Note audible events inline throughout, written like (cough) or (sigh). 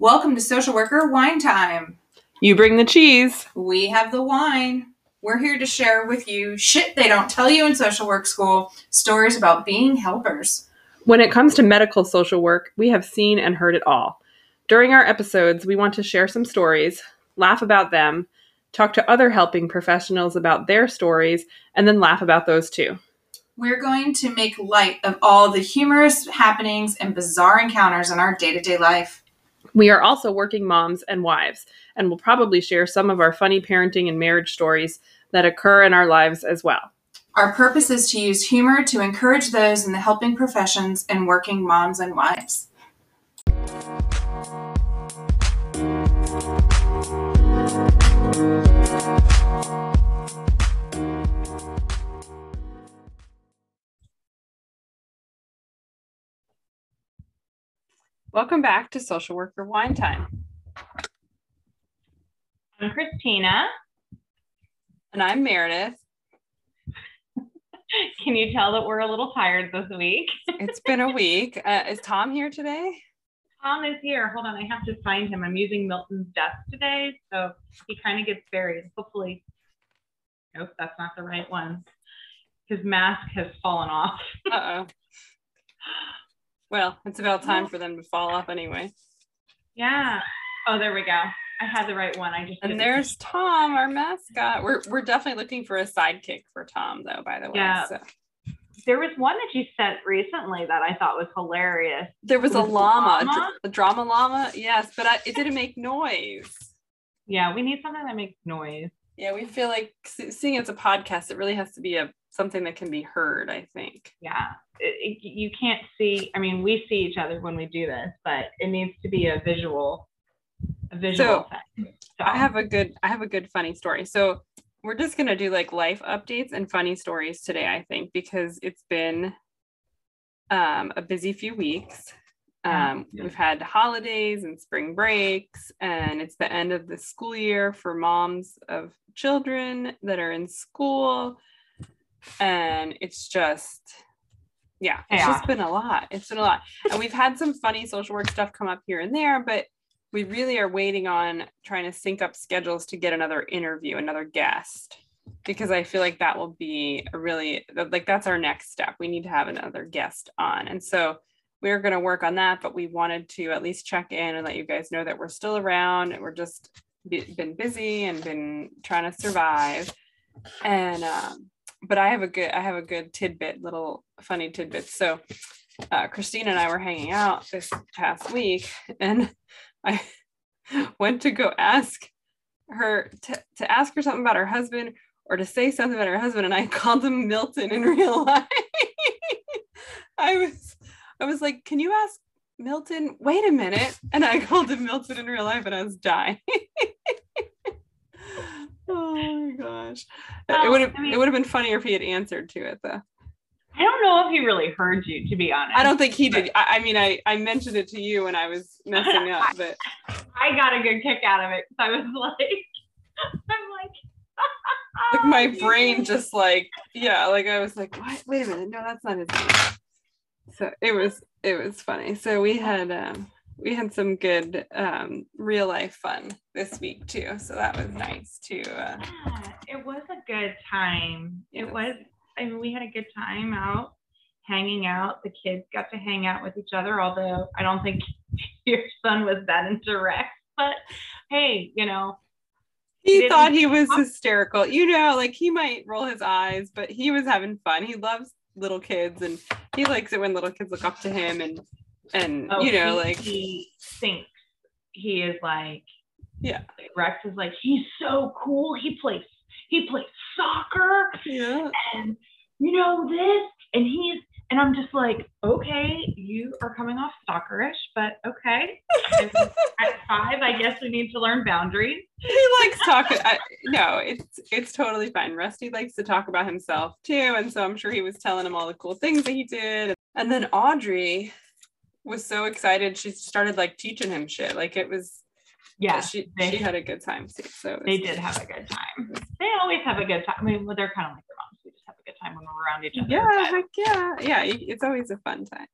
Welcome to Social Worker Wine Time. You bring the cheese. We have the wine. We're here to share with you shit they don't tell you in social work school, stories about being helpers. When it comes to medical social work, we have seen and heard it all. During our episodes, we want to share some stories, laugh about them, talk to other helping professionals about their stories, and then laugh about those too. We're going to make light of all the humorous happenings and bizarre encounters in our day to day life. We are also working moms and wives, and we'll probably share some of our funny parenting and marriage stories that occur in our lives as well. Our purpose is to use humor to encourage those in the helping professions and working moms and wives. Welcome back to Social Worker Wine Time. I'm Christina. And I'm Meredith. Can you tell that we're a little tired this week? It's been a week. Uh, is Tom here today? Tom is here. Hold on, I have to find him. I'm using Milton's desk today, so he kind of gets buried. Hopefully, nope, that's not the right one. His mask has fallen off. (laughs) Uh oh. Well, it's about time for them to fall off anyway. Yeah. Oh, there we go. I had the right one. I just And there's Tom, our mascot. We're we're definitely looking for a sidekick for Tom, though. By the way, Yeah. So, there was one that you sent recently that I thought was hilarious. there was a Was llama, a, llama? dr- a drama llama. Yes, but I, it didn't make noise. Yeah, we need something that makes noise. Yeah, we feel like seeing it's a podcast, it really has to be a something that can be heard. I think. yeah it, it- you can't see i mean we see each other when we do this but it needs to be a visual a visual thing so I have a good I have a good funny story. So we're just gonna do like life updates and funny stories today, I think, because it's been um, a busy few weeks. Yeah. Um, we've had holidays and spring breaks, and it's the end of the school year for moms of children that are in school. And it's just, yeah, it's Chaos. just been a lot. It's been a lot. And we've had some funny social work stuff come up here and there, but we really are waiting on trying to sync up schedules to get another interview, another guest, because I feel like that will be a really like that's our next step. We need to have another guest on. And so we're going to work on that, but we wanted to at least check in and let you guys know that we're still around and we're just been busy and been trying to survive. And um, but I have a good I have a good tidbit, little funny tidbit. So uh, Christina and I were hanging out this past week, and I (laughs) went to go ask her to, to ask her something about her husband or to say something about her husband, and I (laughs) called him Milton in real life. (laughs) I was I was like, "Can you ask Milton? Wait a minute!" And I called him Milton in real life, and I was dying. oh my gosh! it would have I mean- it would have been funnier if he had answered to it though. I don't know if he really heard you to be honest I don't think he did. I, I mean, I, I mentioned it to you when I was messing up, (laughs) but i got a good kick out of it i was like (laughs) i'm like (laughs) like my brain just like, yeah, like I was like, what? Wait a minute, no, that's not his name. So it was it was funny. So we had um we had some good um real life fun this week too. So that was nice to uh Yeah, it was a good time it was i mean we had a good time out hanging out the kids got to hang out with each other although i don't think (laughs) your son was that into rex but hey you know he didn't- thought he was hysterical. You know, like he might roll his eyes, but he was having fun. He loves little kids and he likes it when little kids look up to him and and Oh, you know, he, like he thinks he is like Yeah. Rex is like he's so cool. He plays he plays soccer yeah. and you know this and he's and I'm just like okay you are coming off stalkerish but okay (laughs) at five I guess we need to learn boundaries. he likes talking. No, it's it's totally fine. Rusty likes to talk about himself too, and so I'm sure he was telling him all the cool things that he did. And then Audrey was so excited she started like teaching him shit. Like it was, Yeah, she they- she had a good time too. So they did have a good time. (laughs) Mhm. They always have a good time. I mean, well, they're kind of like their moms. We just have a good time when we're around each other. Yeah, heck yeah, yeah. It's always a fun time.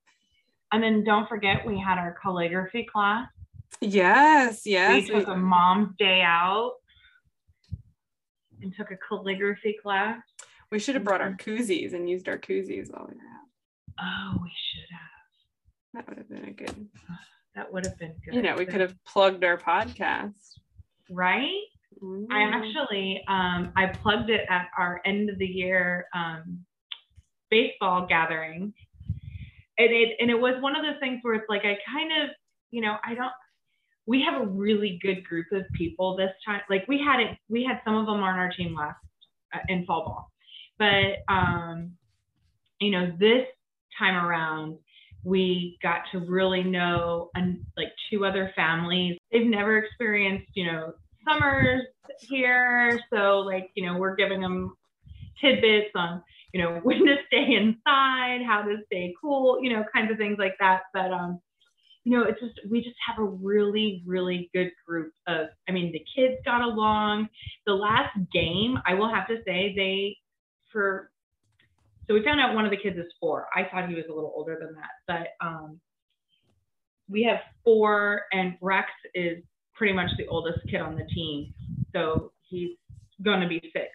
And then don't forget, we had our calligraphy class. Yes, yes. we took a mom's day out and took a calligraphy class. We should have brought our mm-hmm. koozies and used our koozies while we were out. Oh, we should have. That would have been a good. That would have been good. You know, we could have plugged our podcast. Right? I Mm. actually, um, I plugged it at our end of the year um, baseball gathering, and it and it was one of those things where it's like I kind of, you know, I don't. We have a really good group of people this time. Like we had it, we had some of them on our team last uh, in fall ball, but um, you know, this time around we got to really know and like two other families. They've never experienced, you know, summers here. So like, you know, we're giving them tidbits on, you know, (laughs) when to stay inside, how to stay cool, you know, kinds of things like that. But um, you know, it's just we just have a really, really good group of I mean, the kids got along. The last game, I will have to say, they for so we found out one of the kids is four. I thought he was a little older than that, but um, we have four, and Rex is pretty much the oldest kid on the team. So he's going to be six.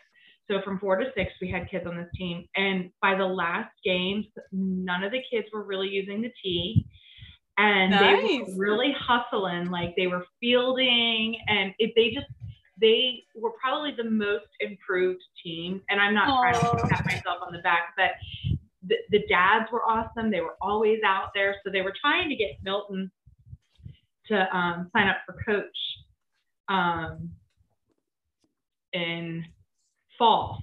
So from four to six, we had kids on this team. And by the last games, none of the kids were really using the tee. And they were really hustling, like they were fielding, and if they just they were probably the most improved team. And I'm not trying to pat myself on the back, but the, the dads were awesome. They were always out there. So they were trying to get Milton to um, sign up for coach um, in fall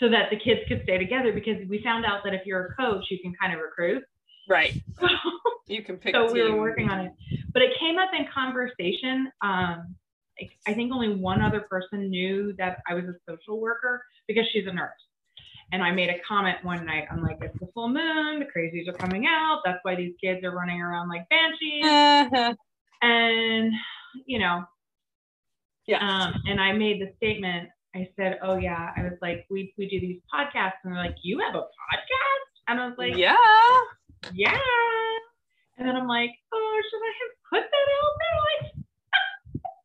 so that the kids could stay together because we found out that if you're a coach, you can kind of recruit. Right. (laughs) You can pick. so we were working on it. But it came up in conversation. Um, I- I think only one other person knew that I was a social worker because she's a nurse. And I made a comment one night. I'm like, it's the full moon. The crazies are coming out. That's why these kids are running around like banshees. Uh-huh. And, you know, yeah. um, and I made the statement. I said, "Oh yeah." I was like, "We we do these podcasts," and they're like, "You have a podcast?" And I was like, yeah. yeah. And then I'm like, oh, should I have put that out there? Like,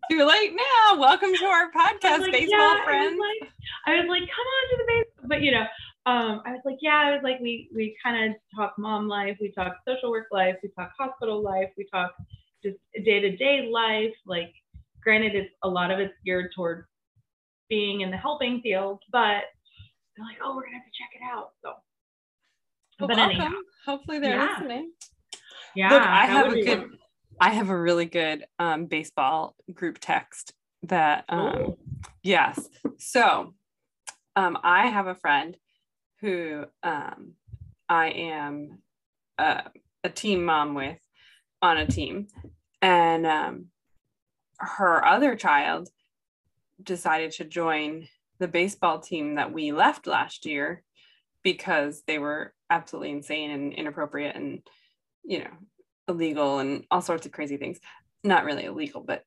Too late now. Welcome to our podcast, like, baseball yeah. friends. I was like, I was like, come on to the base. But you know, um, I was like, yeah. I was like, we we kind of talk mom life, we talk social work life, we talk hospital life, we talk just day to day life. Like, granted, it's a lot of it's geared toward being in the helping field, but they're like, oh, we're gonna have to check it out. So, Well, but welcome. anyhow, Hopefully they're Yeah. listening. yeah. Look, I have a good. I have a really good um, baseball group text that um, yes. So um, I have a friend who um, I am uh, a team mom with on a team, and um, her other child decided to join the baseball team that we left last year because they were absolutely insane and inappropriate and you know illegal and all sorts of crazy things. Not really illegal but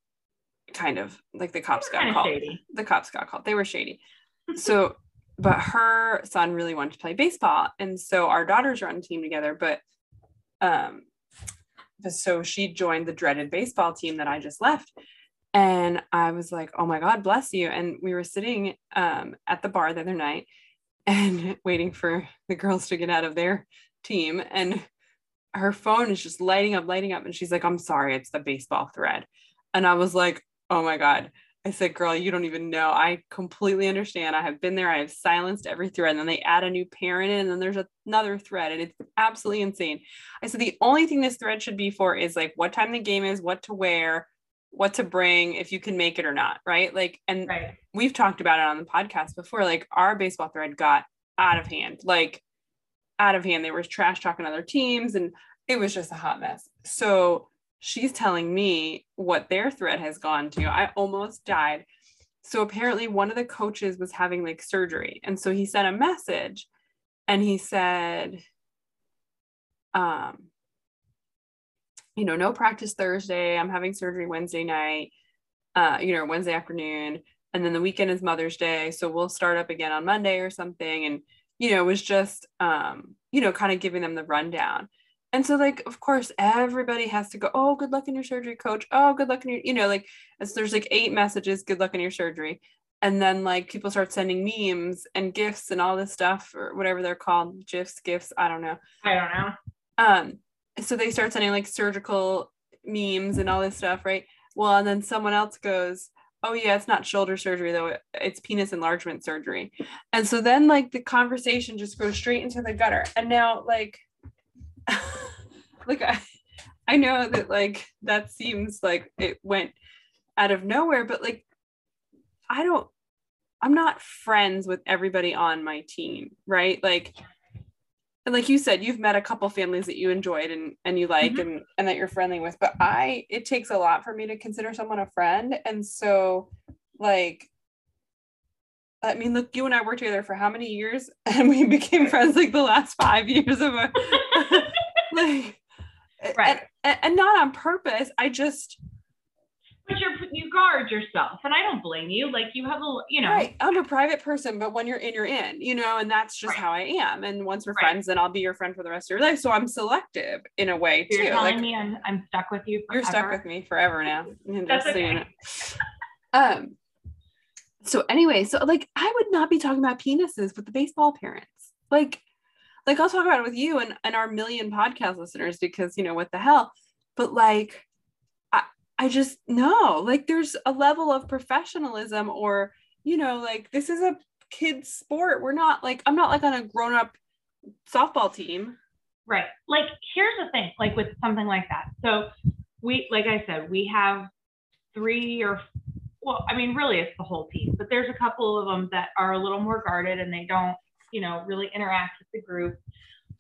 kind of like the cops got called. shady. the cops got called. They were shady. (laughs) So but her son really wanted to play baseball and so our daughters are on the team together but um so she joined the dreaded baseball team that i just left and i was like oh my god bless you. And we were sitting um at the bar the other night and (laughs) waiting for the girls to get out of their team and her phone is just lighting up lighting up and she's like i'm sorry it's the baseball thread and i was like oh my god I said, girl, you don't even know. I completely understand. I have been there. I have silenced every thread. And then they add a new parent in, and then there's another thread, and it's absolutely insane. I said, the only thing this thread should be for is like what time the game is, what to wear, what to bring, if you can make it or not. Right. Like, and Right. we've talked about it on the podcast before. Like, our baseball thread got out of hand, like, out of hand. They were trash talking other teams, and it was just a hot mess. So, she's telling me what their thread has gone to. I almost died. So apparently one of the coaches was having like surgery. And so he sent a message and he said, um, you know, no practice Thursday. I'm having surgery Wednesday night. uh, you know, Wednesday afternoon. And then the weekend is Mother's Day. So we'll start up again on Monday or something. And, you know, was just, um, you know, kind of giving them the rundown. And so, like, of course, everybody has to go, oh, good luck in your surgery, coach. Oh, good luck in your, you know, like, so there's like eight messages, good luck in your surgery. And then, like, people start sending memes and gifts and all this stuff or whatever they're called gifs, gifts. I don't know. I don't know. Um, so they start sending like surgical memes and all this stuff, right? Well, and then someone else goes, oh yeah it's not shoulder surgery though. It's penis enlargement surgery. And so then like the conversation just goes straight into the gutter. And now like (laughs) like I, I know that like that seems like it went out of nowhere but like i don't i'm not friends with everybody on my team right? Like and like you said you've met a couple families that you enjoyed and and you like mm-hmm. and and that you're friendly with but i it takes a lot for me to consider someone a friend and so like I mean, look, you and I worked together for how many years, (laughs) and we became friends like the last five years of our (laughs) (laughs) like, right, and, and, not on purpose. I just you're you guard yourself and i don't blame you like you have a you know right i'm a private person but when you're in you're in you know and that's just right. how i am and once we're right. friends then i'll be your friend for the rest of your life so i'm selective in a way so too you're telling like, me I'm, I'm stuck with you forever. you're stuck with me forever now (laughs) that's okay. um so anyway so like i would not be talking about penises with the baseball parents like like i'll talk about it with you and, and our million podcast listeners because you know what the hell but like I just know like there's a level of professionalism or you know like this is a kid's sport. We're not like I'm not like on a grown up softball team. Right. Like here's the thing like with something like that. So we like I said we have three or well I mean really it's the whole team but there's a couple of them that are a little more guarded and they don't you know really interact with the group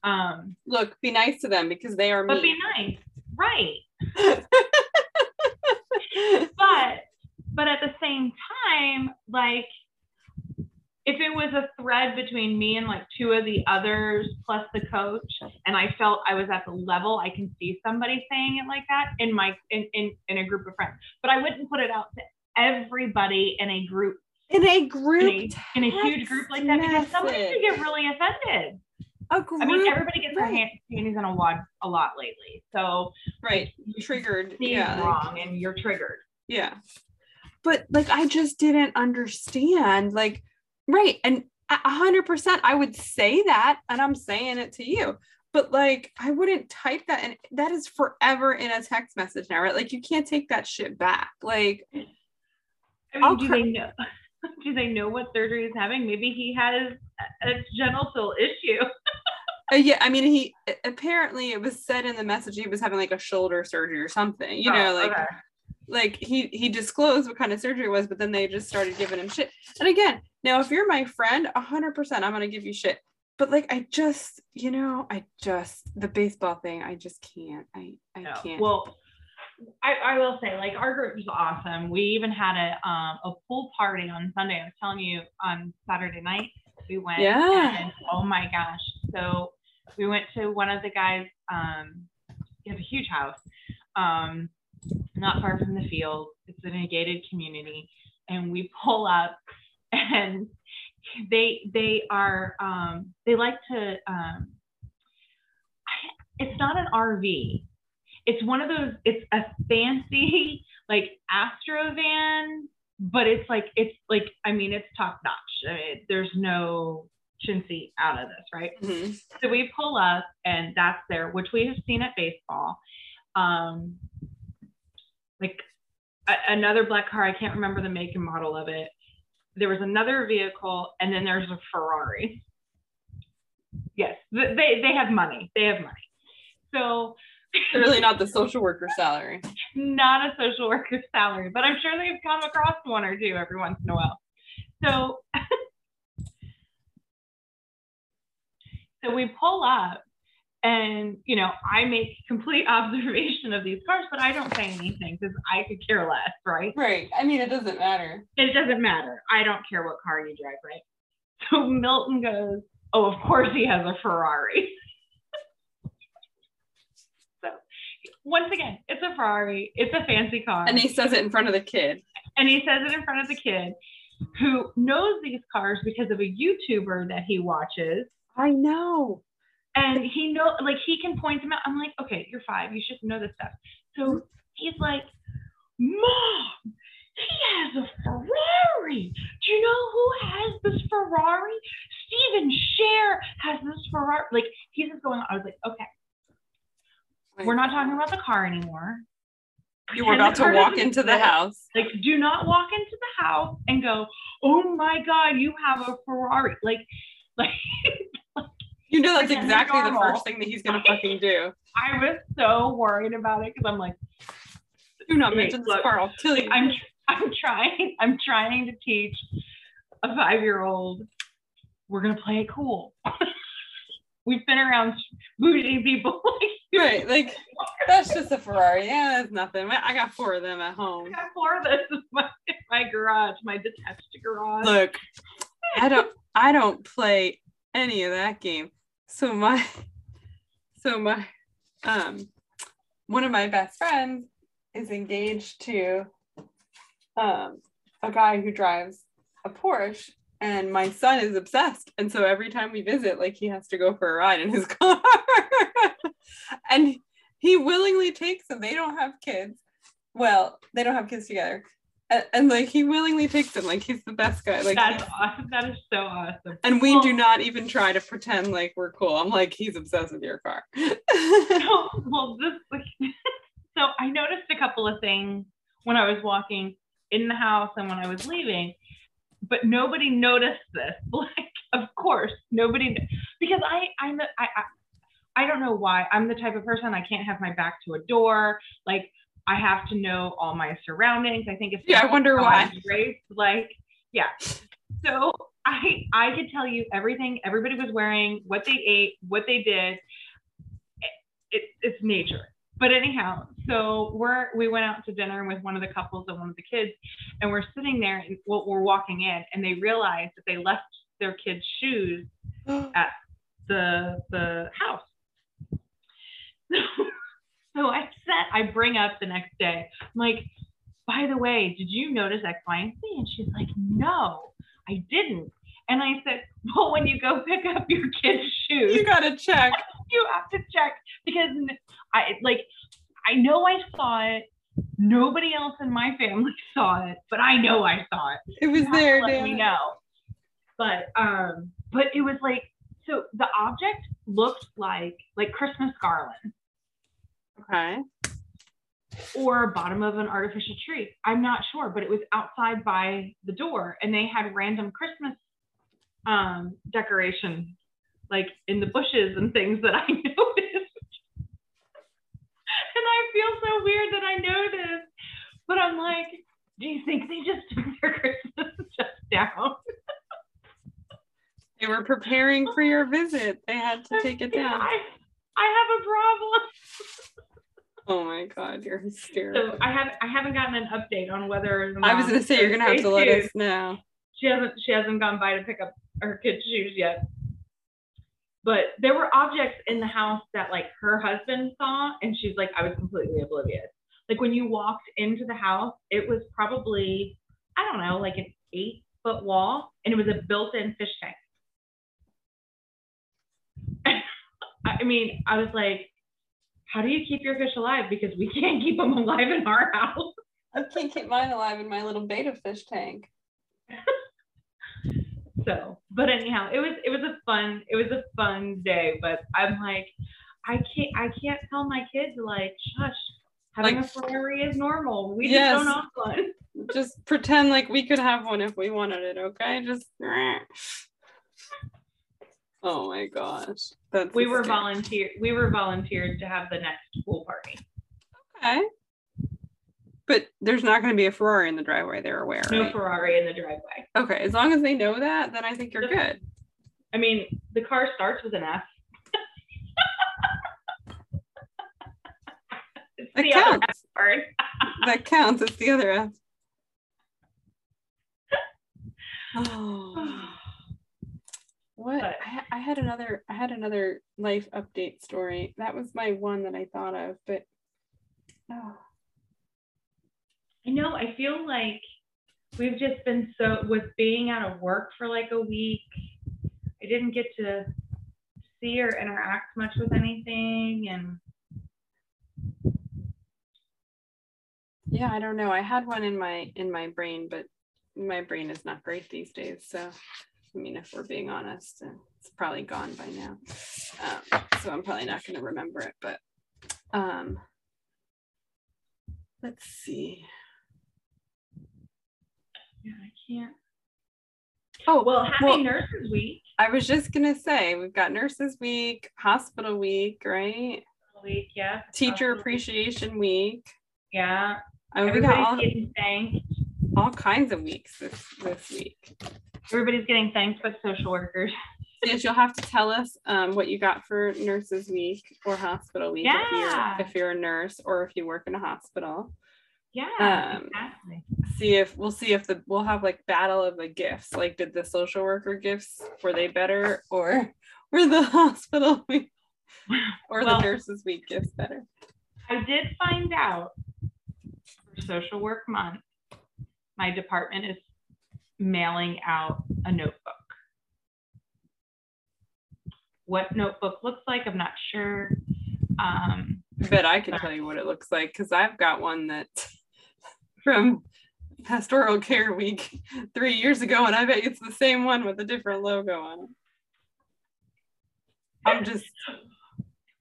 um look be nice to them because they are but be nice right (laughs) (laughs) but but at the same time, like if it was a thread between me and like two of the others plus the coach and i felt i was at the level i can see somebody saying it like that in my in, in in a group of friends. But i wouldn't put it out to everybody in a group in a group in a, in a huge group like that because somebody could get really offended a group, I mean, everybody gets right. their panties in a wad a lot lately. So right, you triggered. Yeah, wrong, and you're triggered. Yeah, but like I just didn't understand. Like, right, and a hundred percent, I would say that, and I'm saying it to you. But like, I wouldn't type that, and that is forever in a text message now, right? Like, you can't take that shit back. Like, I mean, do cr- they know? (laughs) Do they know what surgery he's having? Maybe he has a genital issue. (laughs) Uh, yeah, I mean, he apparently it was said in the message he was having like a shoulder surgery or something. You oh, know, like okay. like he he disclosed what kind of surgery it was, but then they just started giving him shit. And again, now if you're my friend, hundred percent, I'm gonna give you shit. But like, I just, you know, I just the baseball thing, I just can't. I I no. can't. Well. I, I will say, like our group was awesome. We even had a um, a pool party on Sunday. I was telling you on Saturday night we went. Yeah. And, oh my gosh! So we went to one of the guys. Um, he has a huge house, um, not far from the field. It's in a gated community, and we pull up, (laughs) and they they are um, they like to. Um, it's not an RV. It's one of those. It's a fancy (laughs) like Astro van, but it's like it's like I mean it's top notch. I mean, there's no chintzy out of this, right? Mm-hmm. So we pull up, and that's there, which we have seen at baseball. Um, like a- another black car, I can't remember the make and model of it. There was another vehicle, and then there's a Ferrari. Yes, they they have money. They have money. So (laughs) really not the social worker salary. Not a social worker salary, but I'm sure they've come across one or two every once in a while. So (laughs) So we pull up and you know i make complete observation of these cars but i don't say anything because i could care less right? Right. I mean it doesn't matter. It doesn't matter. I don't care what car you drive right? So milton goes oh of course he has a ferrari (laughs) so once again, it's a Ferrari. It's a fancy car. And he says it in front of the kid. and he says it in front of the kid who knows these cars because of a YouTuber that he watches. I know. And he know like he can point them out. I'm like, okay, you're five. You should know this stuff. So mm-hmm. he's like, Mom, he has a Ferrari. Do you know who has this Ferrari? Steven Share has this Ferrari. Like he's just going on. I was like, okay, we're not talking about the car anymore. You were about to walk into the house. Like, do not walk into the house and go, "Oh my God, you have a Ferrari!" Like, like (laughs) like You know that's exactly the first thing that he's gonna fucking do. (laughs) I was so worried about it because I'm like, Do not mention this car. I'll kill you. I'm I'm trying I'm trying to teach a five year old we're gonna play it cool. (laughs) We've been around bougie people. (laughs) right, like that's just a Ferrari. Yeah, that's nothing. I I got four of them at I home. got four of this in my, in my garage, my detached garage. Look, I don't I don't play any of that game. So my (laughs) so my um one of my best friends is engaged to um a guy who drives a Porsche and my son is obsessed. And so every time we visit like he has to go for a ride in his (laughs) car. And he willingly takes them. They don't have kids. Well they don't have kids together. And, and like he willingly takes them. Like he's the best guy. Like That's awesome. That is so awesome. and we Well- do not even try to pretend like we're cool. I'm like he's obsessed with your car. (laughs) So, well, this (laughs) so I noticed a couple of things when I was walking in the house and when I was leaving, but nobody noticed this. (laughs) Like, of course, nobody because I I'm I, I I don't know why I'm the type of person I can't have my back to a door. Like, I have to know all my surroundings. I think it's Yeah, I wonder why. Raised. Like, yeah. So I I could tell you everything everybody was wearing, what they ate, what they did it, it's nature. But anyhow, so we're we went out to dinner with one of the couples and one of the kids, and we're sitting there and well, we're walking in, and they realized that they left their kids' shoes (gasps) at the the house. (laughs) so I said I bring up the next day, I'm like, by the way, did you notice X, Y, and Z? And she's like, no, I didn't. And I said, well, when you go pick up your kids' shoes, you gotta check (laughs) you have to check because I like I know I saw it. Nobody else in my family (laughs) saw it, but I know I saw it. it was to there let me know. But um, but it was like so the object looked like like Christmas garland okay or bottom of an artificial tree. I'm not sure, but it was outside by the door, and they had random Christmas um, decoration, like in the bushes and things that I (laughs) noticed. and I feel so weird that I noticed, but I'm like, do you think they just took their (laughs) Christmas stuff down? they were preparing for your visit they had to (laughs) take it down I, I have a problem. oh my god you're hysterical So I have I haven't gotten an update on whether the i was gonna say you're gonna have to let us know she hasn't she hasn't gone by to pick up her kids' shoes yet. But there were objects in the house that like her husband saw, and she's like, I was completely oblivious. Like when you walked into the house, it was probably I don't know, like an eight foot wall, and it was a built-in fish tank. (laughs) I mean, I was like, how do you keep your fish alive? Because we can't keep them alive in our (laughs) house. i can't keep mine alive in my little betta fish tank So, but anyhow, it was it was a fun it was a fun day. But I'm like, I can't I can't tell my kids like, shush, having Like- a Ferrari is normal. We Yes. just don't own one. (laughs) just pretend like we could have one if we wanted it okay just (laughs) oh my gosh that's We were volunteered. we were volunteered to have the next pool party. Okay. But there's not going to be a Ferrari in the driveway. They're aware. No right? Ferrari in the driveway. Okay. As long as they know that, then I think you're good. I mean, the car starts with an F. (laughs) That the other F counts. (laughs) That counts. It's the other F. Oh. (sighs) What? But- I, I had another. I had another life update story. That was my one that I thought of. But Oh. I know. I feel like we've just been so with being out of work for like a week. I didn't get to see or interact much with anything, and Yeah, I don't know. I had one in my in my brain, but my brain is not great these days. So, I mean, if we're being honest, uh, it's probably gone by now. Um, so I'm probably not going to remember it. But um, let's see. Yeah, I can't. Oh Well, Happy well- Nurses Week. I was just gonna say we've got Nurses Week, Hospital Week, right? Week, yeah. Teacher Hospital- Appreciation Week. Yeah. I mean, we got Everybody's all, getting thanked. all kinds of weeks this this week. Everybody's getting thanked but social workers. Yes, you'll have to tell us um, what you got for Nurses Week or Hospital Week Yeah. if you're if you're a nurse or if you work in a hospital. Yeah, Um, exactly. See if we'll see if the we'll have like battle of the gifts. Like, did the social worker gifts were they better or (laughs) were the hospital week or Well- the Nurses Week gifts better? I did find out for Social Work Month, my department is mailing out a notebook. What notebook looks like, I'm not sure. Um, I bet I can tell you what it looks like because I've got one that from Pastoral Care Week three years ago, and I bet it's the same one with a different logo on it. I'm just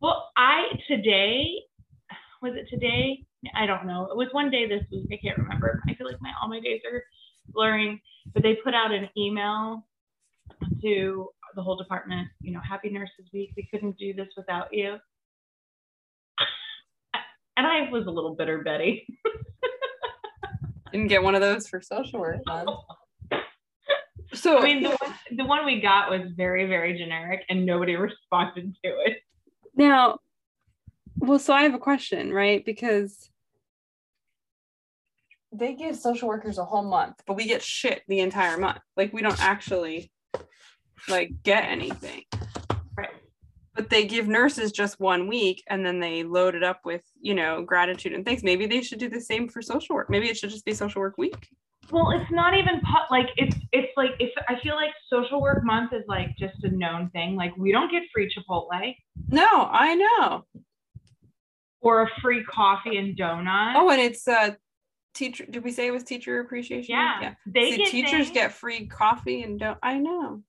well, I today was it today? I don't know. It was one day this week. I can't remember. I feel like my all my days are blurring. But they put out an email to the whole department. You know, Happy Nurses Week. We couldn't do this without you. (laughs) And I was a little bitter, Betty. (laughs) didn't get one of those for social work. month. (laughs) So I mean, the one, the one we got was very, very generic, and nobody (laughs) responded to it. now, well, so I have a question, right? Because they give social workers a whole month, but we get shit the entire month. Like we don't actually like get anything. But they give nurses just one week and then they load it up with, you know, gratitude and thanks. Maybe they should do the same for social work. Maybe it should just be social work week. Well, it's not even like it's it's like if I feel like Social Work Month is like just a known thing. Like we don't get free Chipotle No, I know. or a free coffee and donut. Oh, and it's uh teacher did we say it was teacher appreciation? Week? yeah, they See, get teachers things. get free coffee and don't I know.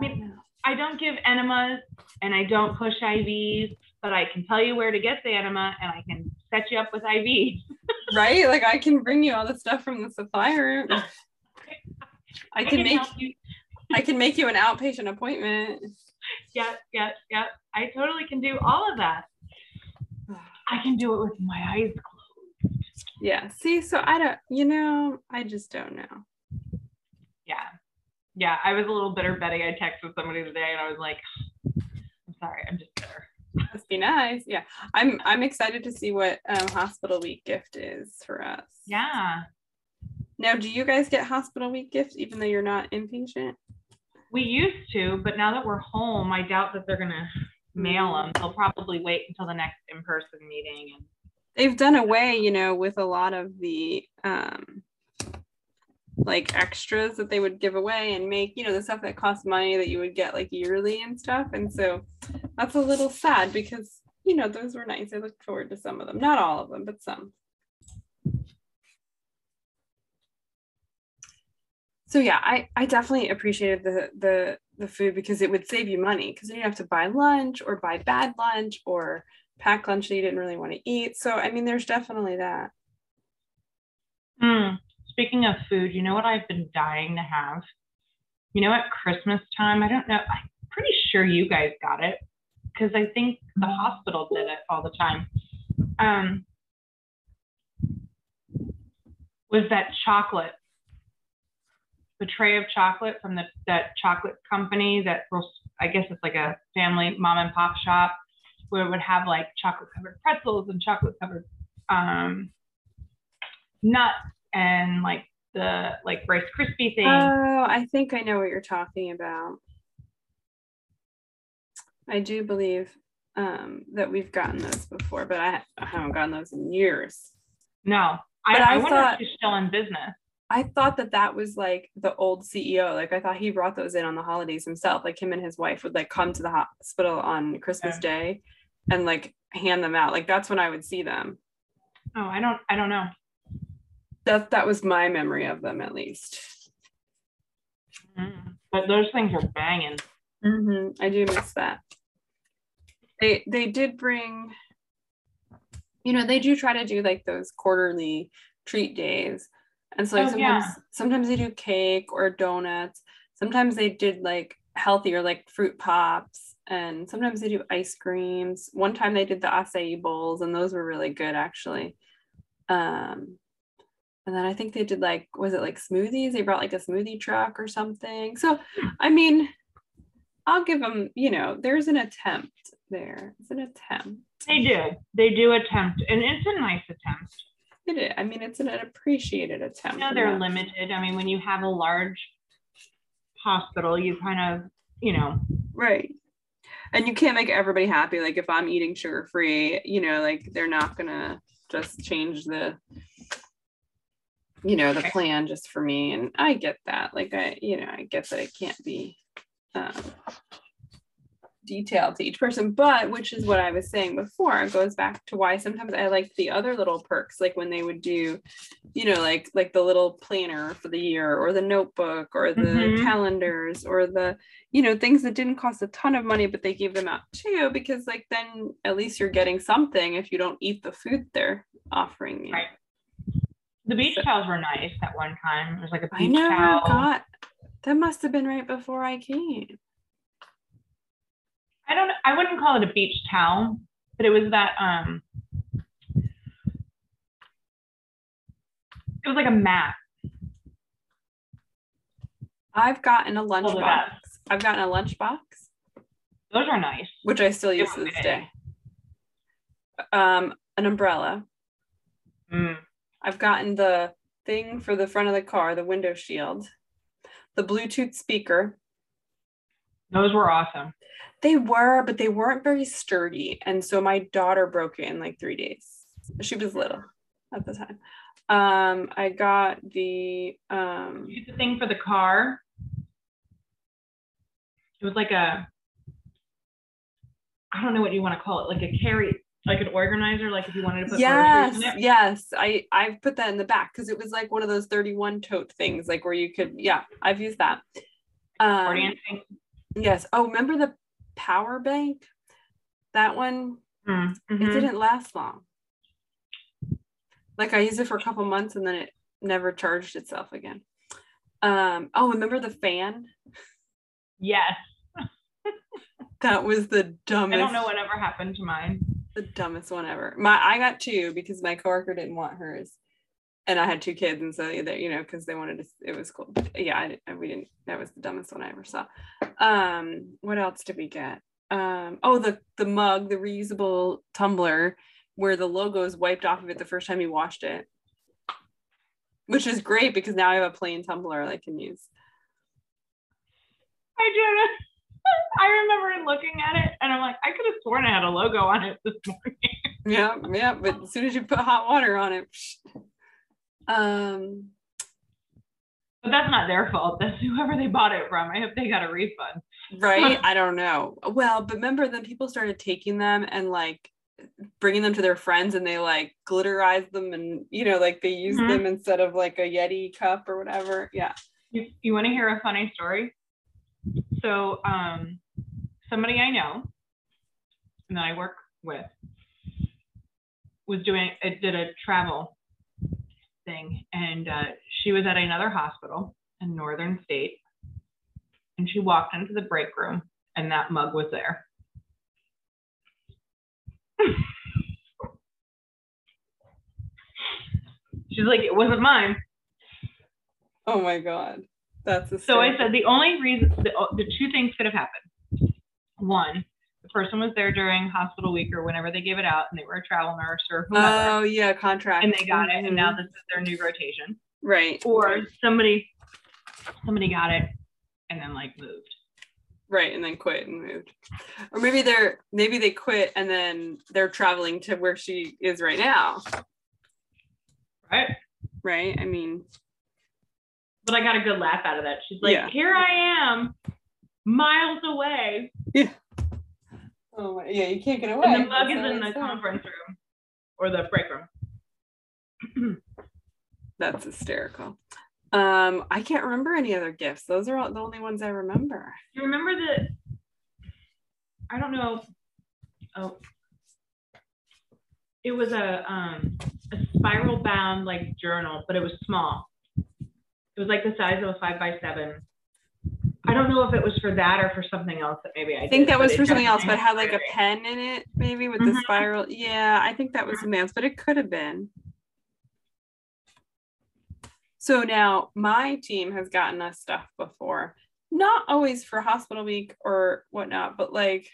I know. I don't give enemas and I don't push IVs, but I can tell you where to get the enema and I can set you up with IVs. (laughs) right? Like I can bring you all the stuff from the supply room. (laughs) I can make you. I can make you an outpatient appointment. Yep, yep, yep. I totally can do all of that. I can do it with my eyes closed. Yeah. See, so I don't, you know, I just don't know. Yeah. Yeah. I was a little bitter, Betty. I texted somebody today and I was like, I'm sorry, I'm just bitter. Must be nice. Yeah. I'm I'm excited to see what um, hospital week gift is for us. Yeah. Now, do you guys get hospital week gifts even though you're not inpatient? We used to, but now that we're home, I doubt that they're gonna mail them. They'll probably wait until the next in-person meeting. And They've done away, you know, with a lot of the um like extras that they would give away and make, you know, the stuff that costs money that you would get like yearly and stuff. And so that's a little sad because, you know, those were nice. I look forward to some of them. Not all of them, but some. So yeah, I, I definitely appreciated the the the food because it would save you money because you have to buy lunch or buy bad lunch or pack lunch that you didn't really want to eat. So I mean, there's definitely that. Hmm. Speaking of food, you know what I've been dying to have? You know, at Christmas time, I don't know. I'm pretty sure you guys got it because I think the hospital did it all the time. Um, was that chocolate? The tray of chocolate from the that chocolate company that I guess it's like a family mom and pop shop where it would have like chocolate covered pretzels and chocolate covered um, nuts and like the like Rice Krispie thing. Oh, I think I know what you're talking about. I do believe um, that we've gotten those before, but I, I haven't gotten those in years. No, I, I I, wonder thought- if she's still in business. I thought that that was like the old CEO. Like I thought he brought those in on the holidays himself. Like him and his wife would like come to the hospital on Christmas Day and like hand them out. Like that's when I would see them. Oh, I don't, I don't know. That that was my memory of them at least. Mm. But those things are banging. Mm-hmm. I do miss that. They they did bring, you know, they do try to do like those quarterly treat days, and so like Oh, sometimes yeah. sometimes they do cake or donuts. Sometimes they did like healthier like fruit pops, and sometimes they do ice creams. One time they did the acai bowls, and those were really good actually. Um, and then I think they did like was it like smoothies? They brought like a smoothie truck or something. So hmm. I mean, I'll give them, you know, there's an attempt there. It's an attempt. They do. They do attempt, and it's a nice attempt. It is. I mean, it's an appreciated attempt. You know, they're limited. I mean, when you have a large hospital, you kind of, you know, Right. And you can't make everybody happy. Like if I'm eating sugar free, you know, like they're not gonna just change the, you know, the Right. plan just for me. And I get that. Like I, you know, I get that it can't be um, detailed to each person, but which is what I was saying before. It goes back to why sometimes I like the other little perks, like when they would do, you know, like like the little planner for the year or the notebook or the Mhm. calendars or the you know things that didn't cost a ton of money but they gave them out too because like then at least you're getting something if you don't eat the food they're offering you Right. The beach towels were nice at one time. It was like a beach I never towel. got that must have been right before i came I don't. I wouldn't call it a beach towel, but it was that. Um, it was like a mat. i've gotten a lunchbox i've gotten a lunchbox Those are nice. which i still use to this day um an umbrella Mm. I've gotten the thing for the front of the car, the window shield, the Bluetooth speaker. Those were awesome. They were, but they weren't very sturdy. And so my daughter broke it in like three days. She was little at the time. Um, I got the um the thing for the car. It was like a. I don't know what you want to call it, like a carry, like an organizer, like if you wanted to put yes, in it. yes. I I've put that in the back because it was like one of those 31 tote things, like where you could, yeah, I've used that. Um. Yes. Oh, remember the power bank? That one, Mm, it mhm. didn't last long. Like I used it for a couple months and then it never charged itself again. Um, oh, remember the fan? Yes. (laughs) That was the dumbest. I don't know whatever happened to mine. The dumbest one ever. My I got two because my coworker didn't want hers. And I had two kids, and so they, you know, because they wanted to, it was cool. But yeah, I, didn't- we didn't. That was the dumbest one I ever saw. Um, what else did we get? Um, oh, the the mug, the reusable tumbler, where the logo is wiped off of it the first time you washed it, which is great because now I have a plain tumbler I can use. I did. (laughs) I remember looking at it and I'm like, I could have sworn I had a logo on it this morning. Yeah, yeah, but as soon as you put hot water on it, um, But that's not their fault. That's whoever they bought it from. I hope they got a refund. right? (laughs) I don't know. Well, but remember then people started taking them and like bringing them to their friends and they like glitterized them and you know like they used Mhm. them instead of like a Yeti cup or whatever. Yeah. You, you want to hear a funny story? So, um, somebody I know and that I work with was doing, it did a travel thing, and uh, she was at another hospital in northern state, and she walked into the break room, and that mug was there. (laughs) She's like, it wasn't mine. Oh my god. That's So I said the only reason, the, the two things could have happened. One, the person was there during hospital week or whenever they gave it out, and they were a travel nurse or whomever, Oh yeah, contract. and they got it, and now Mhm. this is their new rotation. right. Or somebody, somebody got it and then like moved. right and then quit and moved or maybe they're maybe they quit and then they're traveling to where she is right now Right. right i mean But I got a good laugh out of that. She's like, Yeah. here I am, miles away. Yeah. oh my, yeah you can't get away And the mug That's is in the it's conference room or the break room. (clears throat) that's hysterical um i can't remember any other gifts those are all the only ones i remember You remember the I don't know. Oh. It was a um a spiral bound like journal, but it was small. It was like the size of a five by seven. I don't know if it was for that or for something else that maybe I, I think did, that was for something else, but had like a pen in it, maybe with the Mhm. spiral. Yeah, I think that was something else, but it could have been. So now my team has gotten us stuff before, not always for hospital week or whatnot, but like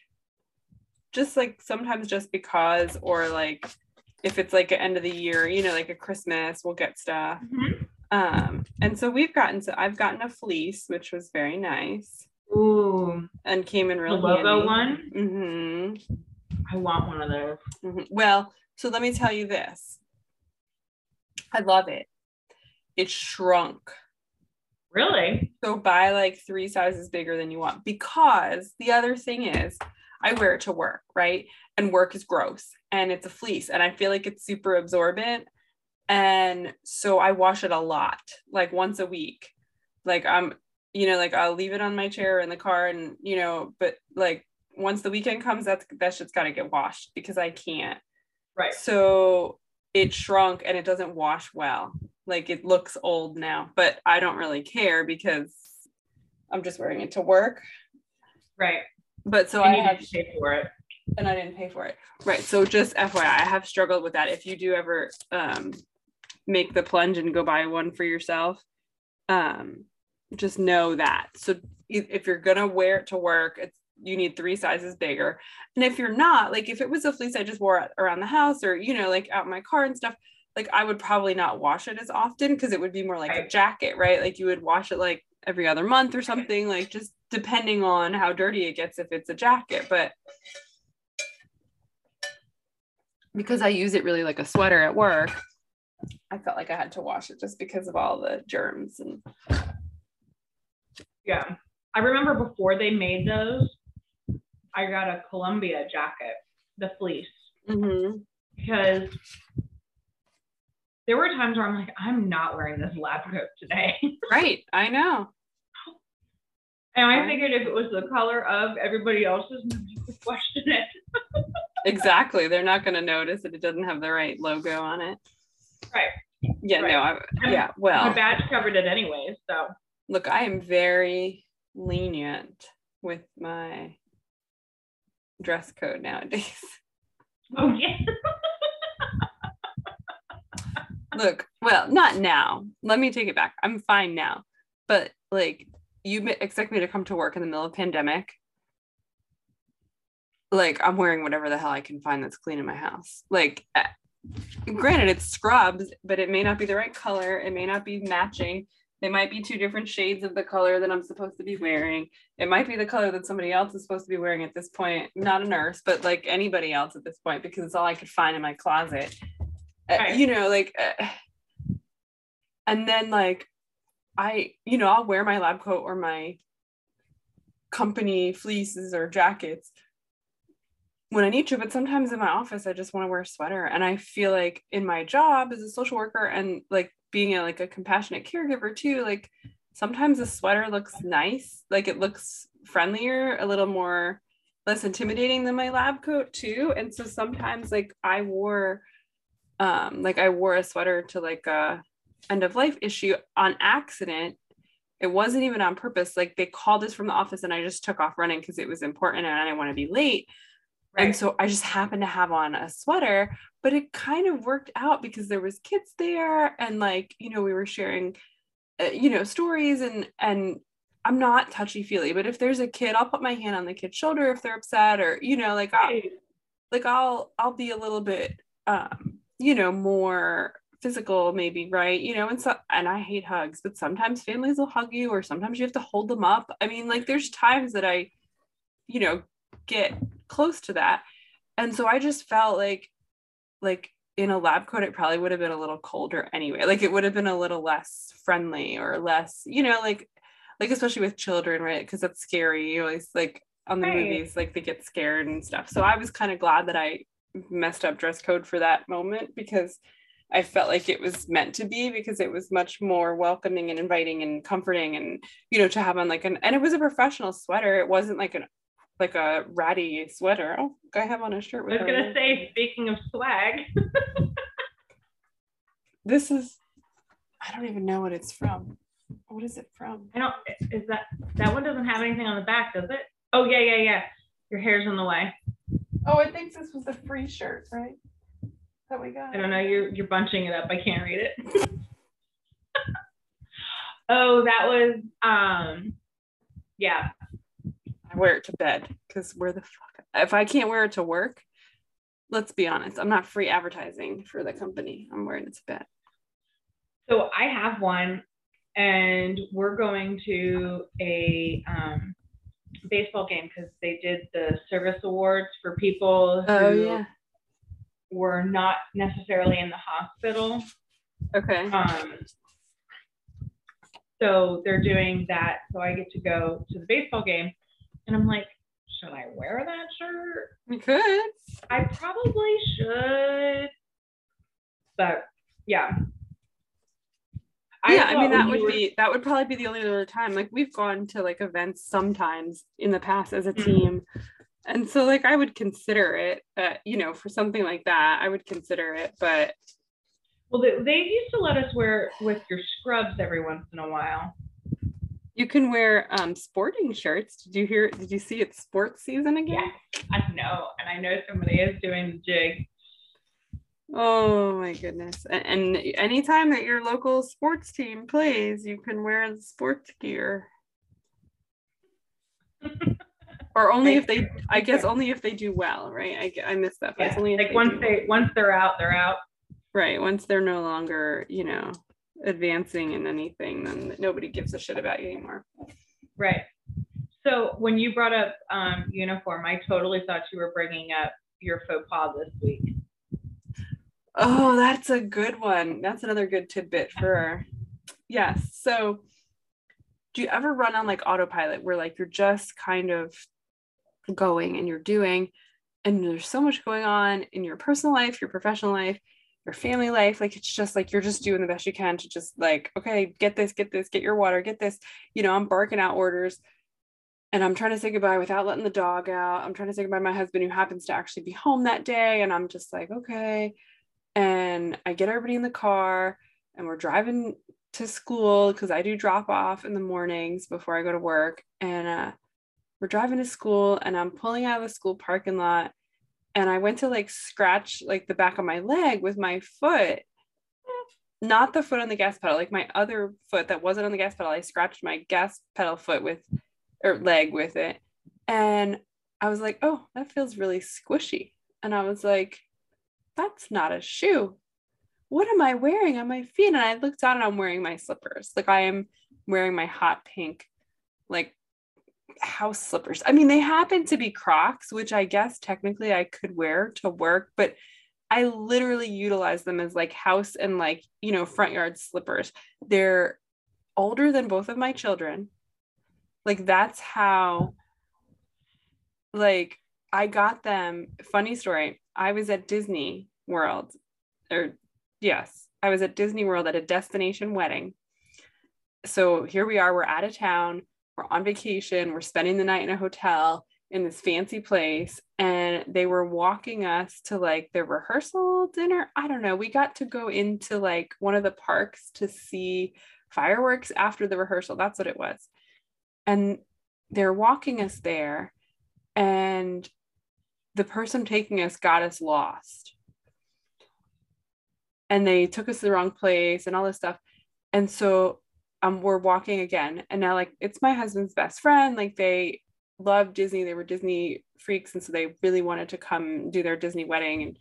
just like sometimes just because, or like if it's like an end of the year, you know, like a Christmas, we'll get stuff. Mhm. Um, and so we've gotten so I've gotten a fleece, which was very nice Ooh, and came in the real logo handy. one. Mm-hmm. I want one of those. Mhm. Well, so let me tell you this. I love it. It shrunk. Really? So buy like three sizes bigger than you want because the other thing is I wear it to work, right? And work is gross and it's a fleece and I feel like it's super absorbent. And so I wash it a lot, like once a week. Like I'm, you know, like I'll leave it on my chair in the car and, you know, but like once the weekend comes, that's that shit's gotta get washed because I can't. Right. So it shrunk and it doesn't wash well. Like it looks old now, but I don't really care because I'm just wearing it to work. Right. But so and I have, didn't pay for it. and I didn't pay for it. Right. So just FYI, I have struggled with that. If you do ever um, make the plunge and go buy one for yourself, um, just know that. So if you're gonna wear it to work, it's you need three sizes bigger. And if you're not, like if it was a fleece I just wore around the house or you know, like out in my car and stuff, like I would probably not wash it as often because it would be more like a jacket, right? Like you would wash it like every other month or something, like just depending on how dirty it gets if it's a jacket. But because I use it really like a sweater at work, I felt like I had to wash it just because of all the germs and Yeah. I remember before they made those, I got a Columbia jacket, the fleece, Mhm. because there were times where I'm like, I'm not wearing this lab coat today. (laughs) right. I know. and I figured if it was the color of everybody else's, nobody would (laughs) question it. (laughs) Exactly. They're not going to notice that it doesn't have the right logo on it. Right. Yeah. Right. No. I, yeah. My Well, badge covered it anyways, so look, I am very lenient with my dress code nowadays. (laughs) oh yeah. look well not now let me take it back i'm fine now but like you expect me to come to work in the middle of pandemic like i'm wearing whatever the hell i can find that's clean in my house like granted it's scrubs but it may not be the right color. It may not be matching. It might be two different shades of the color that i'm supposed to be wearing. It might be the color that somebody else is supposed to be wearing at this point. Not a nurse but like anybody else at this point because it's all i could find in my closet. Uh, you know like uh, and then like i you know i'll wear my lab coat or my company fleeces or jackets when i need to but sometimes in my office i just want to wear a sweater and i feel like in my job as a social worker and like being a like a compassionate caregiver too like sometimes a sweater looks nice like it looks friendlier a little more less intimidating than my lab coat too and so sometimes like i wore um like i wore a sweater to like a end of life issue on accident. It wasn't even on purpose like they called us from the office and i just took off running because it was important and i didn't want to be late and so i just happened to have on a sweater but it kind of worked out because there was kids there and like you know we were sharing uh, you know stories and and i'm not touchy feely but if there's a kid i'll put my hand on the kid's shoulder if they're upset or you know like Right. like I'll I'll be a little bit um you know more physical maybe right? You know and so and I hate hugs but sometimes families will hug you or sometimes you have to hold them up. I mean like there's times that I you know, get close to that. And so I just felt like like in a lab coat it probably would have been a little colder anyway. Like it would have been a little less friendly or less, you know, like like especially with children, right? Because that's scary. You always like on the Right. movies, like they get scared and stuff. So I was kind of glad that I messed up dress code for that moment because I felt like it was meant to be because it was much more welcoming and inviting and comforting and you know to have on like an and it was a professional sweater. It wasn't like an like a ratty sweater. Oh, I have on a shirt With I was gonna say, speaking of swag, (laughs) this is I don't even know what it's from. What is it from? I don't. Is that that one doesn't have anything on the back, does it? Oh yeah, yeah, yeah. Your hair's in the way. Oh, I think this was a free shirt, right? That we got. I don't know. You're you're bunching it up. I can't read it. (laughs) oh, that was um, yeah. I wear it to bed because where the fuck if I can't wear it to work, let's be honest, I'm not free advertising for the company. I'm wearing it to bed. So I have one, and we're going to a um, baseball game because they did the service awards for people who Oh yeah. were not necessarily in the hospital. Okay. Um, so they're doing that. So I get to go to the baseball game, and I'm like, should I wear that shirt? We could. I probably should, but yeah. yeah, I mean that would were- be that would probably be the only other time. Like we've gone to like events sometimes in the past as a Mhm. team. And so like I would consider it, uh, you know, for something like that, I would consider it, but Well, they, they used to let us wear with your scrubs every once in a while. You can wear um sporting shirts. Did you hear did you see it's sports season again? Yeah, I know, and I know somebody is doing the jig. Oh my goodness. A- And, anytime that your local sports team plays, you can wear the sports gear. (laughs) Or only if they, I guess, only if they do well, right? I, I missed that. Yeah, only like they once they once they're out, they're out. right. Once they're no longer, you know, advancing in anything, then nobody gives a shit about you anymore. Right. So when you brought up um, uniform, I totally thought you were bringing up your faux pas this week. Oh, that's a good one. That's another good tidbit for yes. So do you ever run on like autopilot where like you're just kind of going and you're doing and there's so much going on in your personal life, your professional life, your family life, like it's just like you're just doing the best you can to just like, okay, get this, get this, get your water, get this. You know, I'm barking out orders and I'm trying to say goodbye without letting the dog out. I'm trying to say goodbye to my husband who happens to actually be home that day and I'm just like, okay and I get everybody in the car and we're driving to school because I do drop off in the mornings before I go to work and uh, we're driving to school and I'm pulling out of the school parking lot and I went to like scratch like the back of my leg with my foot not the foot on the gas pedal like my other foot that wasn't on the gas pedal I scratched my gas pedal foot with or leg with it and I was like oh that feels really squishy and I was like that's not a shoe. What am I wearing on my feet? And I looked down and I'm wearing my slippers. Like I am wearing my hot pink, like house slippers. I mean, they happen to be Crocs, which I guess technically I could wear to work, but I literally utilize them as like house and like, you know, front yard slippers. They're older than both of my children. Like that's how like I got them. Funny story. I was at Disney World, or yes, I was at Disney World at a destination wedding. So here we are, we're out of town, we're on vacation, we're spending the night in a hotel in this fancy place, and they were walking us to like the rehearsal dinner. I don't know. We got to go into like one of the parks to see fireworks after the rehearsal. That's what it was. And they're walking us there, and the person taking us got us lost. And they took us to the wrong place and all this stuff. And so um we're walking again. And now like it's my husband's best friend. Like they love Disney. They were Disney freaks. And so they really wanted to come do their Disney wedding and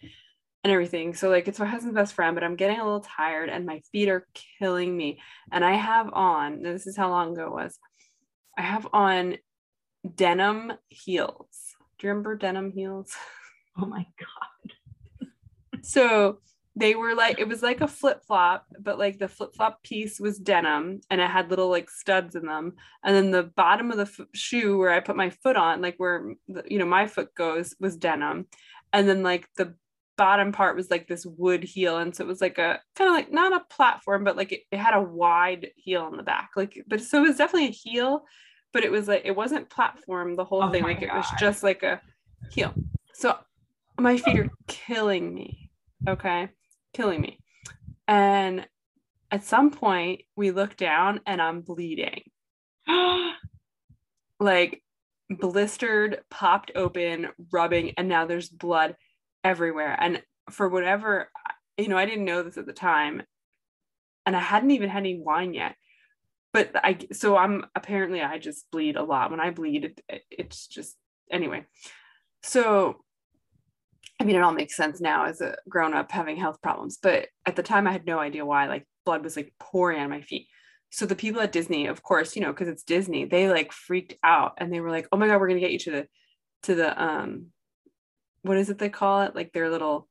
and everything. So like it's my husband's best friend, but I'm getting a little tired and my feet are killing me. And I have on, this is how long ago it was. I have on denim heels. Do you remember denim heels? (laughs) Oh my god. (laughs) So they were like it was like a flip flop, but like the flip flop piece was denim and it had little like studs in them. And then the bottom of the f- shoe where I put my foot on, like where the, you know my foot goes, was denim. And then like the bottom part was like this wood heel, and so it was like a kind of like not a platform, but like it, it had a wide heel on the back. Like, but so it was definitely a heel, but it was like it wasn't platform the whole Oh thing. Like it was just like a heel. So my feet are killing me. Okay killing me. And at some point, we look down and I'm bleeding, (gasps) like blistered, popped open, rubbing, and now there's blood everywhere. And for whatever, you know, I didn't know this at the time, and I hadn't even had any wine yet. But I, so I'm apparently I just bleed a lot. When I bleed, it, it, it's just anyway. So I mean, it all makes sense now as a grown up having health problems, but at the time I had no idea why. Like blood was like pouring on my feet. So the people at Disney, of course, you know, because it's Disney, they like freaked out and they were like, "Oh my god, we're gonna get you to the to the um, what is it they call it? Like their little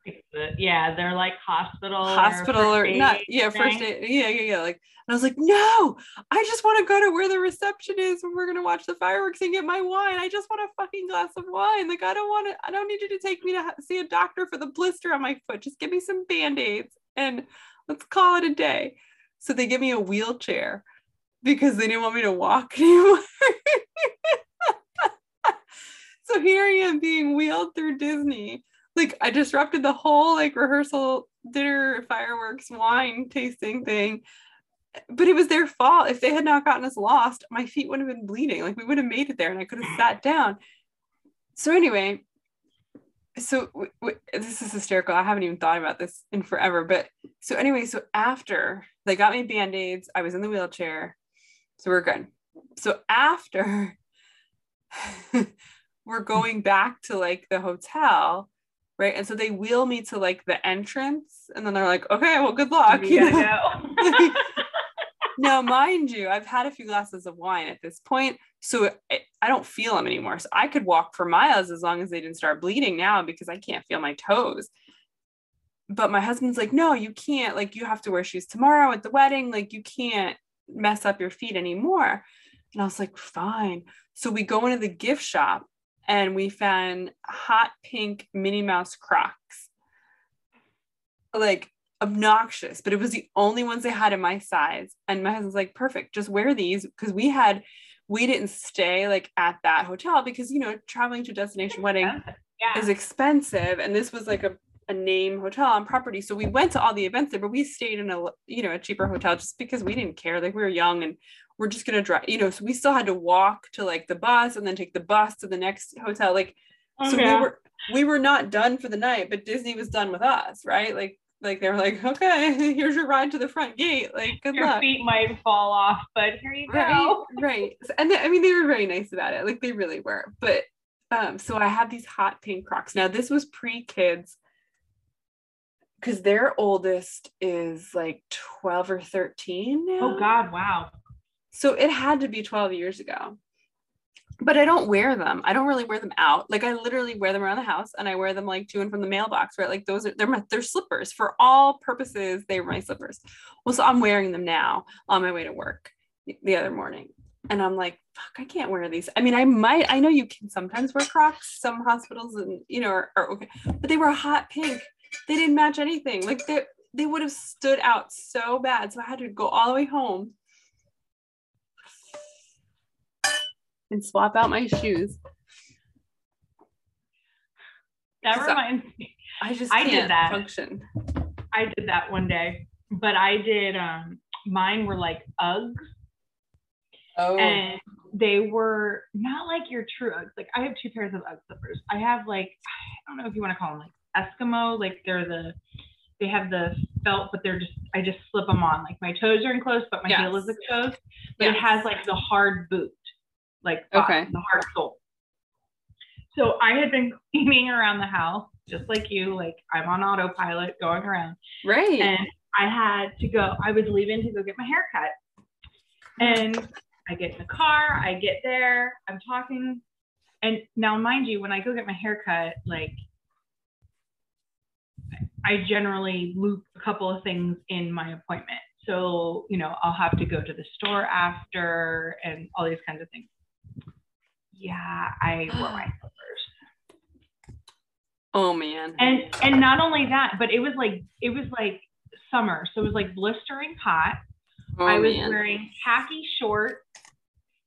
yeah, they're like hospital. hospital or, first not? Yeah, first thing. aid. Yeah, yeah, yeah. Like, and I was like, no, I just want to go to where the reception is when we're gonna watch the fireworks and get my wine. I just want a fucking glass of wine. Like, I don't want to. I don't need you to take me to see a doctor for the blister on my foot. Just give me some band aids and let's call it a day. So they give me a wheelchair because they didn't want me to walk (laughs) anymore. So here I am being wheeled through Disney. Like I disrupted the whole like rehearsal, dinner, fireworks, wine tasting thing. But it was their fault. If they had not gotten us lost, my feet would have been bleeding. Like we would have made it there and I could have (sighs) sat down. So anyway, so w- w- this is hysterical. I haven't even thought about this in forever. But so anyway, so after they got me band-aids, I was in the wheelchair. So we're good. So after (laughs) we're going back to like the hotel, right? And so they wheel me to like the entrance, and then they're like, okay, well, good luck. You you know? go. (laughs) now, mind you, I've had a few glasses of wine at this point, so it, I don't feel them anymore. So I could walk for miles as long as they didn't start bleeding now because I can't feel my toes. But my husband's like, no, you can't. Like, you have to wear shoes tomorrow at the wedding. Like, you can't mess up your feet anymore. And I was like, fine. So we go into the gift shop and we found hot pink Minnie Mouse Crocs. Like, obnoxious, but it was the only ones they had in my size. And my husband's like, perfect, just wear these. Because we had, we didn't stay like at that hotel because, you know, traveling to a destination wedding yeah. is expensive. And this was like a, a name hotel on property. So we went to all the events there, but we stayed in a, you know, a cheaper hotel just because we didn't care. Like we were young and we're just going to drive, you know, so we still had to walk to like the bus and then take the bus to the next hotel. Like, so we were, we were not done for the night, but Disney was done with us, right? Like, like they were like, (laughs) okay, here's your ride to the front gate. Like, good Your luck. feet might fall off, but here you go. (laughs) right. So- And they, I mean, they were very nice about it. Like they really were. But um, so I have these hot pink Crocs. Now this was pre kids, because their oldest is like twelve or thirteen now. Oh God, wow. So it had to be 12 years ago. But I don't wear them. I don't really wear them out. Like I literally wear them around the house and I wear them like to and from the mailbox, right? Like those are they're my they're slippers. For all purposes, they were my slippers. Well, so I'm wearing them now on my way to work the- the other morning. And I'm like, fuck, I can't wear these. I mean, I might, I know you can sometimes wear Crocs, some hospitals and you know, are, are okay, but they were hot pink. They didn't match anything. Like they they would have stood out so bad. So I had to go all the way home and swap out my shoes. That So- reminds me. I just I did that. function. I did that one day, but I did. Um, mine were like Uggs, Oh, and they were not like your true Uggs. Like I have two pairs of Ugg slippers. I have like I don't know if you want to call them like Eskimo. Like they're the they have the felt, but they're just I just slip them on. Like my toes are enclosed, but my heel is exposed. But it has like the hard boot, like Okay. the hard sole. So I had been (laughs) cleaning around the house just like you. Like I'm on autopilot going around right. and I had to go. I was leaving to go get my hair cut, and I get in the car, I get there, I'm talking. And now, mind you, when I go get my hair cut, like I generally loop a couple of things in my appointment. So, you know, I'll have to go to the store after and all these kinds of things. Yeah, I wore my (gasps) slippers. Oh man. And and not only that, but it was like it was like summer. So it was like blistering hot. Oh, I was man. wearing khaki shorts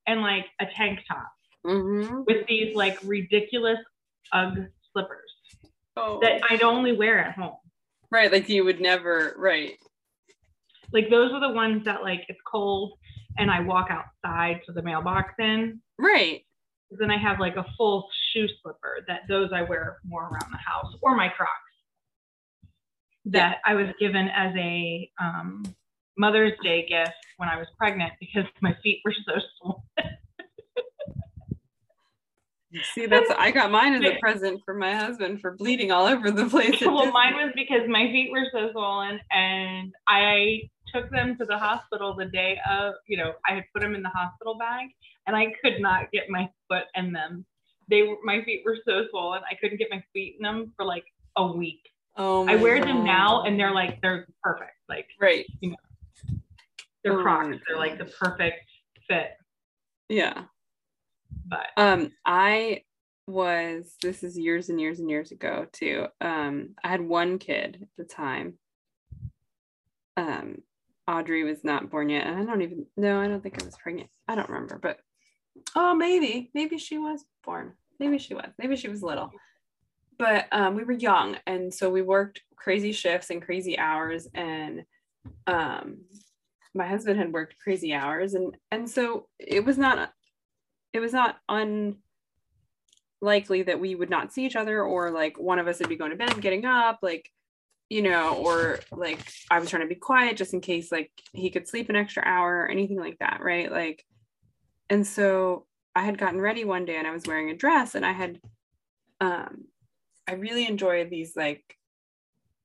and like a tank top Mhm. with these like ridiculous UGG slippers Oh. that I'd only wear at home. right, like you would never. Right. Like those are the ones that like it's cold and I walk outside to the mailbox in. Right. Then I have like a full shoe slipper that those I wear more around the house or my Crocs that I was given as a um, Mother's Day gift when I was pregnant because my feet were so swollen. See, that's I got mine as a (laughs) present for my husband for bleeding all over the place. well, mine was because my feet were so swollen, and I took them to the hospital the day of. You know, I had put them in the hospital bag, and I could not get my foot in them. They were my feet were so swollen, I couldn't get my feet in them for like a week. Oh, I wear them now, and they're like they're perfect. Like Right. You know, they're Oh Crocs. They're like the perfect fit. Yeah. But Um, I was this is years and years and years ago too. Um, I had one kid at the time. Um, Audrey was not born yet, and I don't even no, I don't think I was pregnant. I don't remember, but oh, maybe, maybe she was born. Maybe she was. Maybe she was little. But um, we were young, and so we worked crazy shifts and crazy hours, and um, my husband had worked crazy hours, and and so it was not it was not unlikely that we would not see each other or like one of us would be going to bed getting up like you know or like i was trying to be quiet just in case like he could sleep an extra hour or anything like that right? Like and so i had gotten ready one day and i was wearing a dress and i had um i really enjoyed these like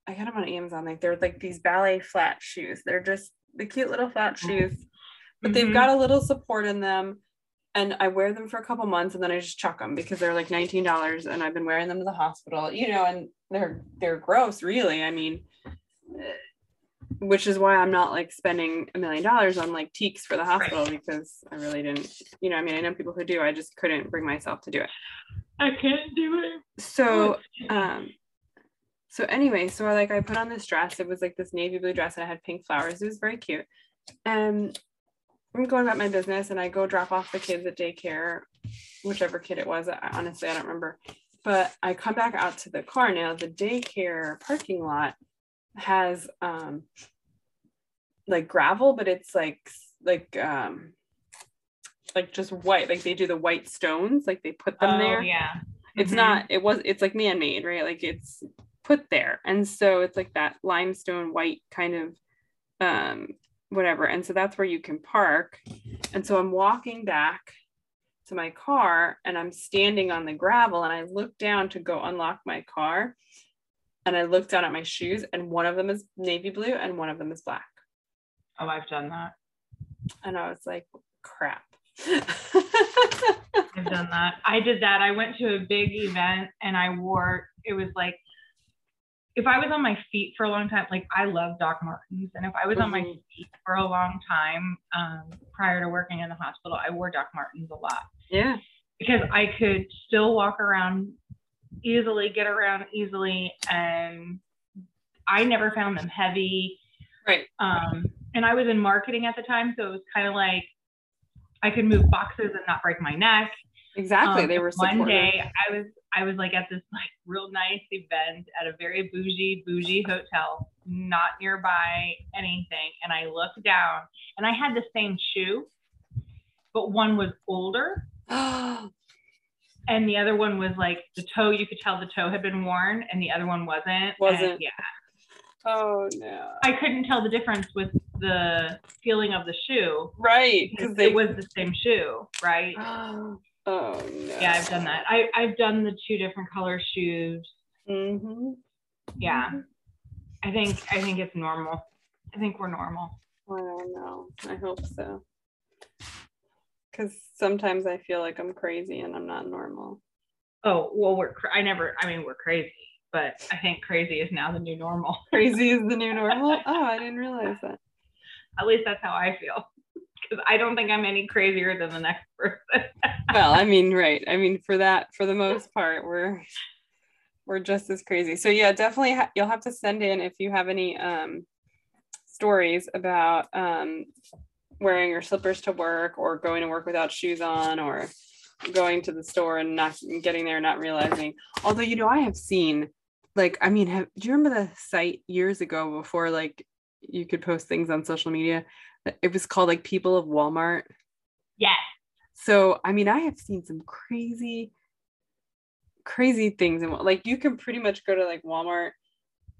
i got them on amazon like they're like these ballet flat shoes. They're just the cute little flat shoes but they've Mhm. got a little support in them and I wear them for a couple months and then I just chuck them because they're like $19 and I've been wearing them to the hospital, you know, and they're they're gross really. I mean, eh, which is why I'm not like spending a million dollars on like teaks for the hospital because I really didn't, you know, I mean, I know people who do, I just couldn't bring myself to do it. I can't do it. So, um, so anyway, so I like I put on this dress. It was like this navy blue dress and it had pink flowers. It was very cute. And I'm going about my business and I go drop off the kids at daycare, whichever kid it was. I, honestly, I don't remember. But I come back out to the car now. The daycare parking lot has um like gravel, but it's like like um like just white. Like they do the white stones, like they put them oh, there Yeah. it's Mhm. not it was it's like man-made right like it's put there and so it's like that limestone white kind of um whatever and so that's where you can park and so i'm walking back to my car and i'm standing on the gravel and i look down to go unlock my car and i look down at my shoes and one of them is navy blue and one of them is black Oh, I've done that. and i was like crap I've done that. I did that. I went to a big event and I wore, it was like, if I was on my feet for a long time, like I love Doc Martens. And if I was on my Mhm. feet for a long time um, prior to working in the hospital, I wore Doc Martens a lot yeah because I could still walk around easily, get around easily. And I never found them heavy. right Um, and I was in marketing at the time. So it was kind of like I could move boxes and not break my neck. exactly Um, they were one day I was I was like at this (laughs) like real nice event at a very bougie bougie hotel, not nearby anything, and I looked down and I had the same shoe, but one was older (gasps) and the other one was like the toe you could tell the toe had been worn and the other one wasn't. Wasn't. yeah. oh no I couldn't tell the difference with the feeling of the shoe right because because they it was the same shoe, right? Oh, oh no. Yeah, I've done that. I, I've done the two different color shoes. Mm-hmm. Yeah. I think I think it's normal. I think we're normal. I don't know. I hope so. because sometimes I feel like I'm crazy and I'm not normal. Oh well, we're cra- I never. I mean, we're crazy, but I think crazy is now the new normal. Crazy is the new (laughs) normal. Oh, I didn't realize that. At least that's how I feel. Because I don't think I'm any crazier than the next person. (laughs) Well, I mean, right. I mean, for that, for the most part, we're we're just as crazy. So yeah, definitely ha- you'll have to send in if you have any um stories about um wearing your slippers to work or going to work without shoes on or going to the store and not getting there and not realizing. Although you know, I have seen like I mean, have, do you remember the site years ago before like you could post things on social media? It was called like People of Walmart. yes. So, I mean, I have seen some crazy, crazy things. And like, you can pretty much go to like Walmart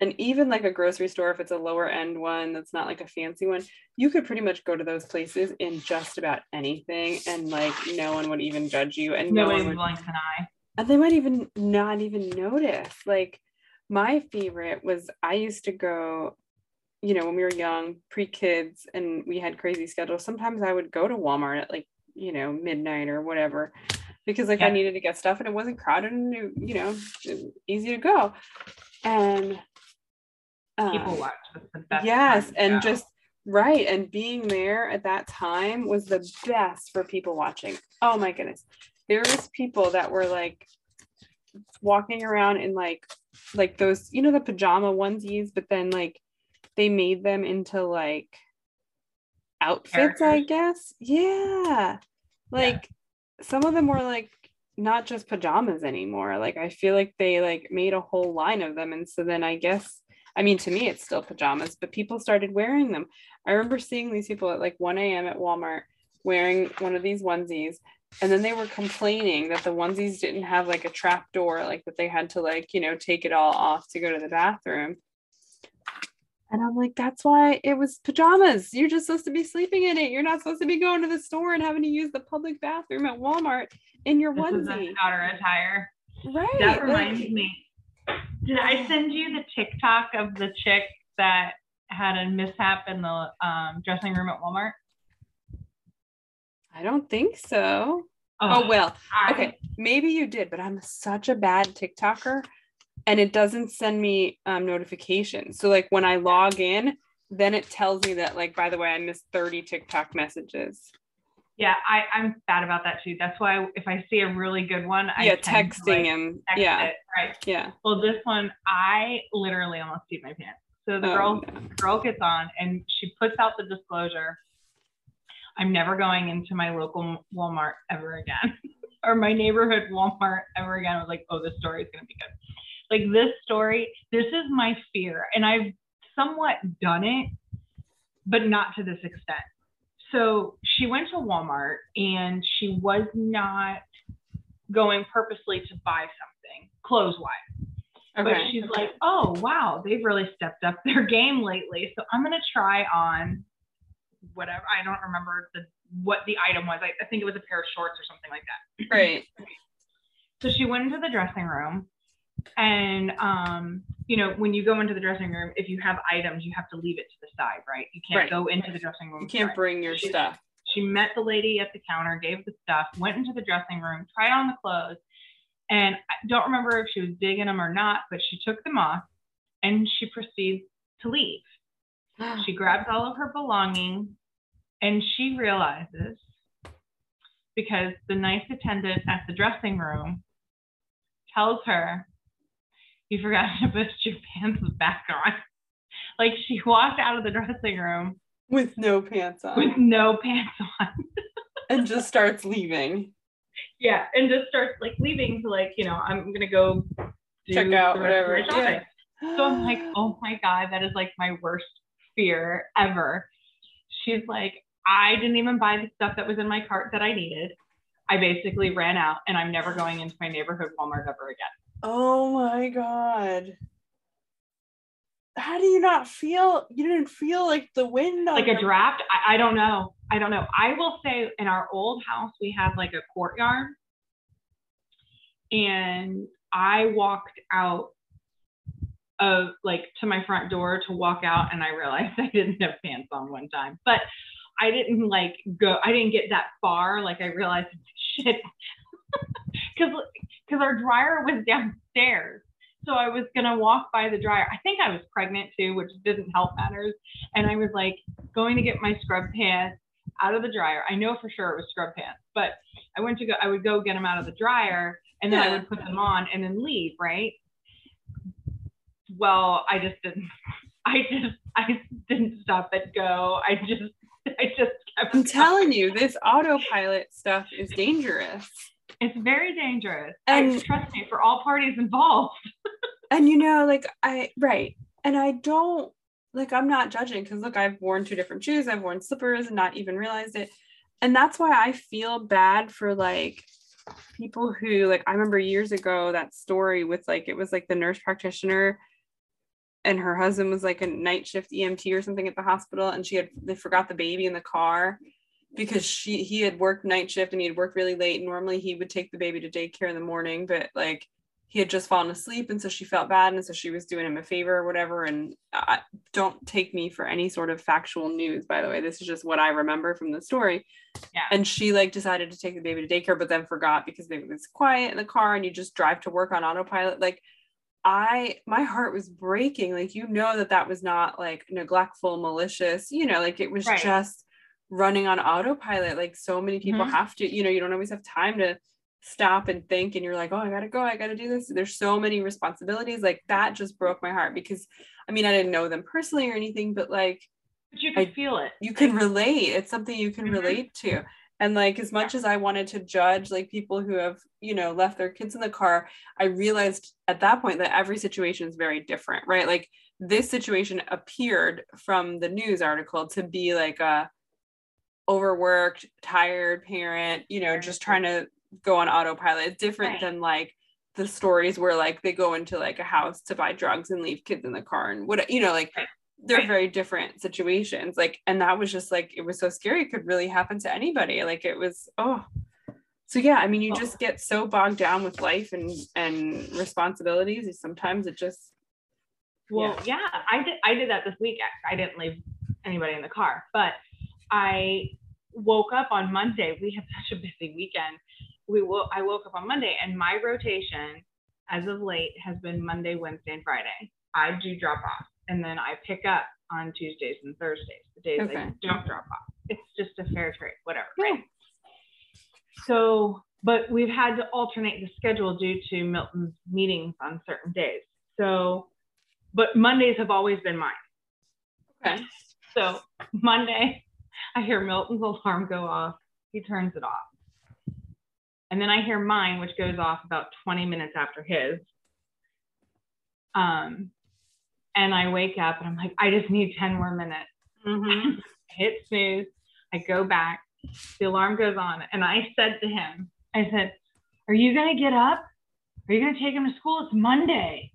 and even like a grocery store, if it's a lower end one that's not like a fancy one, you could pretty much go to those places in just about anything. And like, no one would even judge you. And no Nobody's one would, blinks an eye. and they might even not even notice. Like, my favorite was I used to go, you know, when we were young, pre kids, and we had crazy schedules. Sometimes I would go to Walmart at like, you know, midnight or whatever, because like I needed to get stuff and it wasn't crowded and it- you know, easy to go. And People um, watch. The yes and just right and being there at that time was the best for people watching oh my goodness there was people that were like walking around in like like those you know the pajama onesies but then like they made them into like outfits i guess yeah like some of them were like not just pajamas anymore like i feel like they like made a whole line of them and so then i guess I mean, to me, it's still pajamas, but people started wearing them. I remember seeing these people at like 1 a.m. at Walmart wearing one of these onesies. And then they were complaining that the onesies didn't have like a trap door, like that they had to like, you know, take it all off to go to the bathroom. And I'm like, that's why it was pajamas. You're just supposed to be sleeping in it. You're not supposed to be going to the store and having to use the public bathroom at Walmart in your This onesie. outer attire. Right. That like- reminds me. Did I send you the TikTok of the chick that had a mishap in the um, dressing room at Walmart? I don't think so. Oh, well, I- okay maybe you did but i'm such a bad tiktoker and it doesn't send me um, notifications so like when i log in then it tells me that like by the way i missed 30 tiktok messages Yeah, I, I'm bad about that too. That's why if I see a really good one, I yeah to, texting like, him text yeah it, right. yeah Well, this one, I literally almost peed my pants. So the Oh, girl, no. girl gets on and she puts out the disclosure. I'm never going into my local Walmart ever again, (laughs) or my neighborhood Walmart ever again. I was like, oh, this story is gonna be good. Like this story, this is my fear, and I've somewhat done it, but not to this extent. So she went to Walmart and she was not going purposely to buy something clothes wise. Okay. But she's like, oh, wow, they've really stepped up their game lately. So I'm going to try on whatever. I don't remember the what the item was. I, I think it was a pair of shorts or something like that. right (clears throat) So she went into the dressing room. And, um, you know, when you go into the dressing room, if you have items, you have to leave it to the side, right? You can't Right. go into the dressing room. you can't bring your She- stuff She met the lady at the counter, gave the stuff, went into the dressing room, tried on the clothes, and I don't remember if she was digging them or not, but she took them off and she proceeds to leave. (gasps) She grabs all of her belongings and she realizes because the nice attendant at the dressing room tells her, You forgot (laughs) to put your pants back on. Like she walked out of the dressing room with no pants on with no pants on. (laughs) and just starts leaving Yeah, and just starts like leaving to like, you know, I'm gonna go Check out the rest of whatever, yeah. So I'm like, oh my God, that is like my worst fear ever. She's like, I didn't even buy the stuff that was in my cart that I needed. I basically ran out and I'm never going into my neighborhood Walmart ever again. Oh my god. How do you not feel you didn't feel like the wind Like a draft, I, I don't know. I don't know. I will say in our old house, we had like a courtyard. And I walked out of like to my front door to walk out and I realized (laughs) I didn't have pants on one time. But I didn't like go. I didn't get that far. Like I realized (laughs) shit, because because our dryer (laughs) was downstairs. So I was gonna walk by the dryer. I think I was pregnant too, which didn't help matters. And I was like going to get my scrub pants out of the dryer. I know for sure it was scrub pants, but I went to go. I would go get them out of the dryer, and then I would put them on and then leave. Right. Well, I just didn't. (laughs) I just I didn't stop at go. I just (laughs) I just kept. I'm telling you, this autopilot stuff is dangerous. It's very dangerous. And- And trust me, for all parties involved. (laughs) And you know, like I right. And I don't like I'm not judging because look, I've worn two different shoes, I've worn slippers and not even realized it. And that's why I feel bad for like people who like I remember years ago that story with like it was like the nurse practitioner and her husband was like a night shift EMT or something at the hospital and she had they forgot the baby in the car because she he had worked night shift and he had worked really late. Normally he would take the baby to daycare in the morning, but like he had just fallen asleep and so she felt bad and so she was doing him a favor or whatever and I, don't take me for any sort of factual news by the way this is just what i remember from the story Yeah. and she like decided to take the baby to daycare but then forgot because baby was quiet in the car and you just drive to work on autopilot like i my heart was breaking like you know that that was not like neglectful malicious you know like it was Right. just running on autopilot like so many people Mhm. have to you know you don't always have time to stop and think and you're like oh i gotta go i gotta do this there's so many responsibilities like that just broke my heart because i mean i didn't know them personally or anything but like But you can I- feel it. you can relate it's something you can Mhm. relate to and like as much as i wanted to judge like people who have you know left their kids in the car i realized at that point that every situation is very different right like this situation appeared from the news article to be like a overworked tired parent you know just trying to go on autopilot it's different Right. than like the stories where like they go into like a house to buy drugs and leave kids in the car and what you know like Right. they're Right. very different situations like and that was just like it was so scary it could really happen to anybody like it was oh so yeah i mean you Oh. just get so bogged down with life and and responsibilities and sometimes it just Well, yeah. I did. I did that this week. I didn't leave anybody in the car, but I woke up on Monday. We had (laughs) such a busy weekend. We wo- I woke up on Monday, and my rotation, as of late, has been Monday, Wednesday, and Friday. I do drop off, and then I pick up on Tuesdays and Thursdays. The days I don't drop off. It's just a fair trade, whatever. Right. So, but we've had to alternate the schedule due to Milton's meetings on certain days. So, but Mondays have always been mine. okay So Monday, I hear Milton's alarm go off. He turns it off. And then I hear mine, which goes off about 20 minutes after his. Um, and I wake up and I'm like, I just need 10 more minutes. Mhm. (laughs) hit snooze. I go back. The alarm goes on. And I said to him, I said, Are you going to get up? Are you going to take him to school? It's Monday.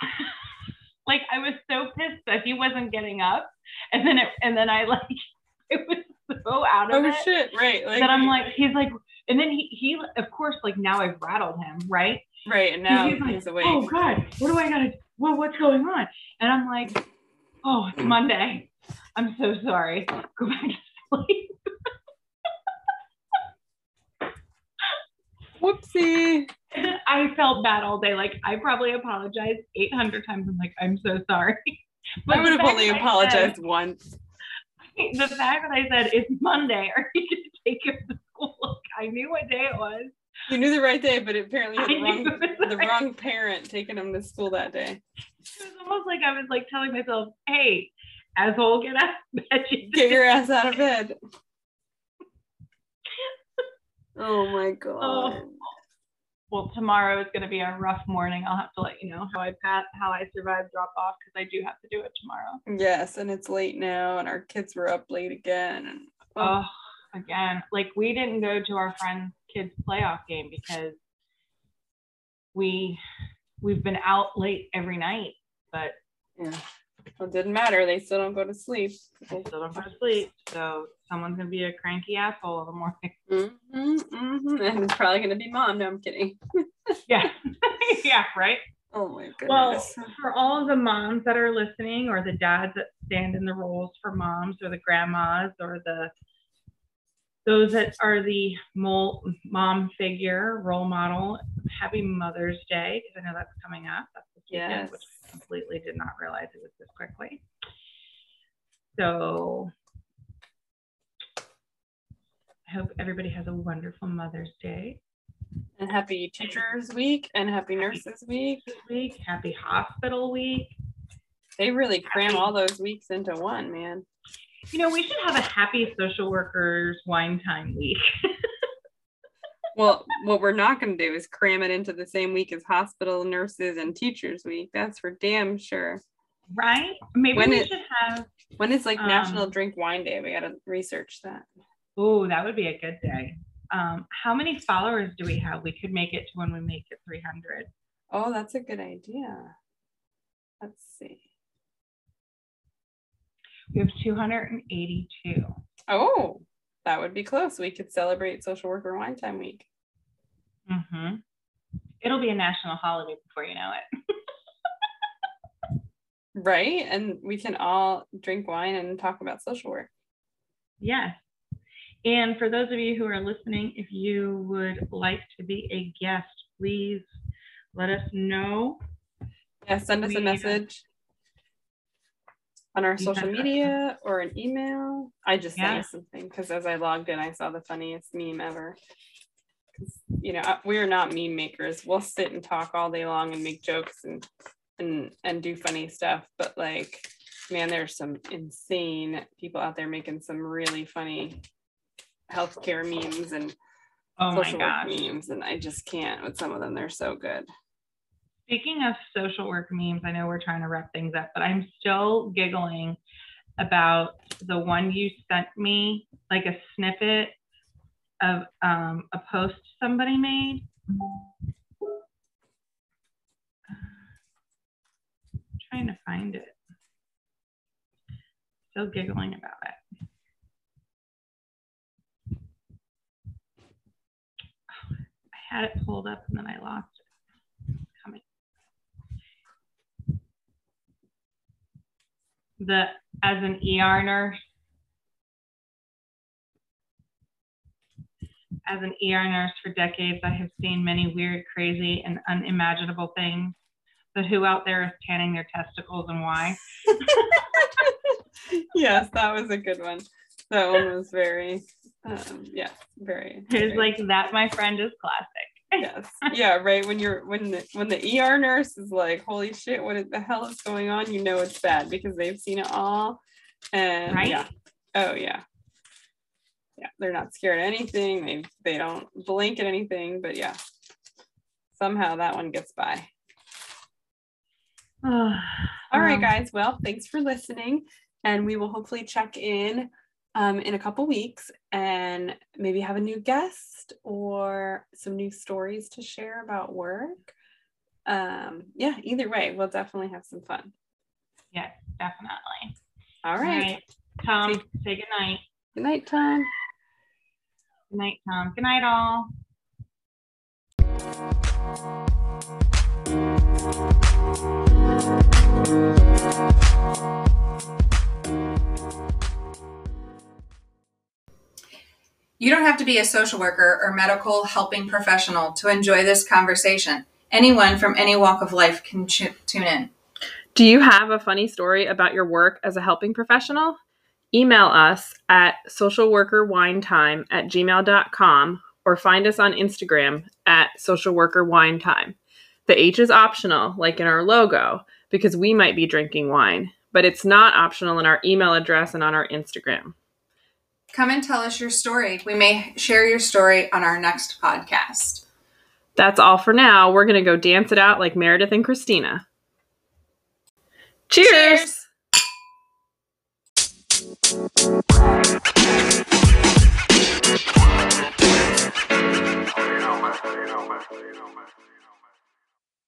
(laughs) like I was so pissed that he wasn't getting up. (laughs) And then it, and then I like, (laughs) it was so out of oh it shit right like that I'm like, he's like, and then he, he, of course, like now I've rattled him, right? right and now he's like, he's awake oh God, what do I gotta, what, what's going on? And I'm like, oh, it's mm. Monday. I'm so sorry. Go back to sleep. (laughs) whoopsie I felt bad all day. Like I probably apologized 800 times. I'm like, I'm so sorry. I would have only apologized once the fact that I said it's Monday, (laughs) are you gonna take him to school? I knew what day it was. you knew the right day but apparently had the wrong the right. wrong parent taking him to school that day It was almost like I was like telling myself, hey, asshole, get out of bed. You (laughs) get your ass out of bed (laughs) oh my oh, god well, tomorrow is going to be a rough morning. I'll have to let you know how I pat, how I survive drop off because I do have to do it tomorrow. Yes, and it's late now, and our kids were up late again. And Oh, again, like we didn't go to our friend's kids playoff game because we we've been out late every night, but yeah, well, it didn't matter. They still don't go to sleep. they still don't go to sleep. So someone's gonna be a cranky asshole in the morning. (laughs) hmm hmm (laughs) And it's probably gonna be mom. No, I'm kidding. (laughs) Yeah, yeah, right. Oh my goodness. Well, for all of the moms that are listening, or the dads that stand in the roles for moms, or the grandmas, or the those that are the mom figure, role model, happy Mother's Day, because I know that's coming up. That's this weekend, Yes. which I completely did not realize it was this quickly. So I hope everybody has a wonderful Mother's Day and happy Teachers Week and happy Nurses Week. week. Happy Hospital Week. They really cram all those weeks into one, man. You know, we should have a happy social workers wine time week. (laughs) Well, what we're not going to do is cram it into the same week as Hospital Nurses and Teachers Week. That's for damn sure. right? Maybe When we it- should have. When is like Um, National Drink Wine Day? We got to research that. Oh, that would be a good day. Um, how many followers do we have? We could make it to when we make it 300. Oh, that's a good idea. Let's see. We have 282. Oh, that would be close. We could celebrate Social Worker Wine Time Week. Mm-hmm. It'll be a national holiday before you know it. (laughs) Right? And we can all drink wine and talk about social work. Yes. And for those of you who are listening, if you would like to be a guest, please let us know. Yeah, send us a message on our social media or an email. I just sent Yeah. us something because as I logged in, I saw the funniest meme ever. You know, uh, we are not meme makers. We'll sit and talk all day long and make jokes and and and do funny stuff, but like, man, there's some insane people out there making some really funny healthcare memes and Oh my social work memes, and I just can't with some of them. They're so good. Speaking of social work memes, I know we're trying to wrap things up, but I'm still giggling about the one you sent me, like a snippet of um, a post somebody made. trying to find it. Still giggling about it. I had it pulled up and then I lost it. Coming. The as an ER nurse, as an ER nurse for decades, I have seen many weird, crazy, and unimaginable things. But who out there is tanning their testicles and why? (laughs) yes, that was a good one. That one was very, um, yeah, very. (laughs) It's like that, my friend, is classic. yes, yeah, right. When you're when the when the ER nurse is like, "Holy shit, what the hell is going on?" You know it's bad because they've seen it all, and Right? yeah, oh yeah, yeah. They're not scared of anything. They they don't blink at anything. But yeah, somehow that one gets by. All (sighs) All right, guys. Well, thanks for listening, and we will hopefully check in um, in a couple weeks and maybe have a new guest or some new stories to share about work. Um, yeah, either way, we'll definitely have some fun. Yeah, definitely. All All right. right. Tom, say good night. Good night, Tom. Good night, Tom. Good night, all. You don't have to be a social worker or medical helping professional to enjoy this conversation. Anyone from any walk of life can tune in. Do you have a funny story about your work as a helping professional? Email us at socialworkerwinetime at gmail.com or find us on Instagram at socialworkerwinetime. The H is optional, like in our logo, because we might be drinking wine, but it's not optional in our email address and on our Instagram. Come and tell us your story. We may share your story on our next podcast. That's all for now. We're going to go dance it out like Meredith and Cristina. Cheers. Cheers.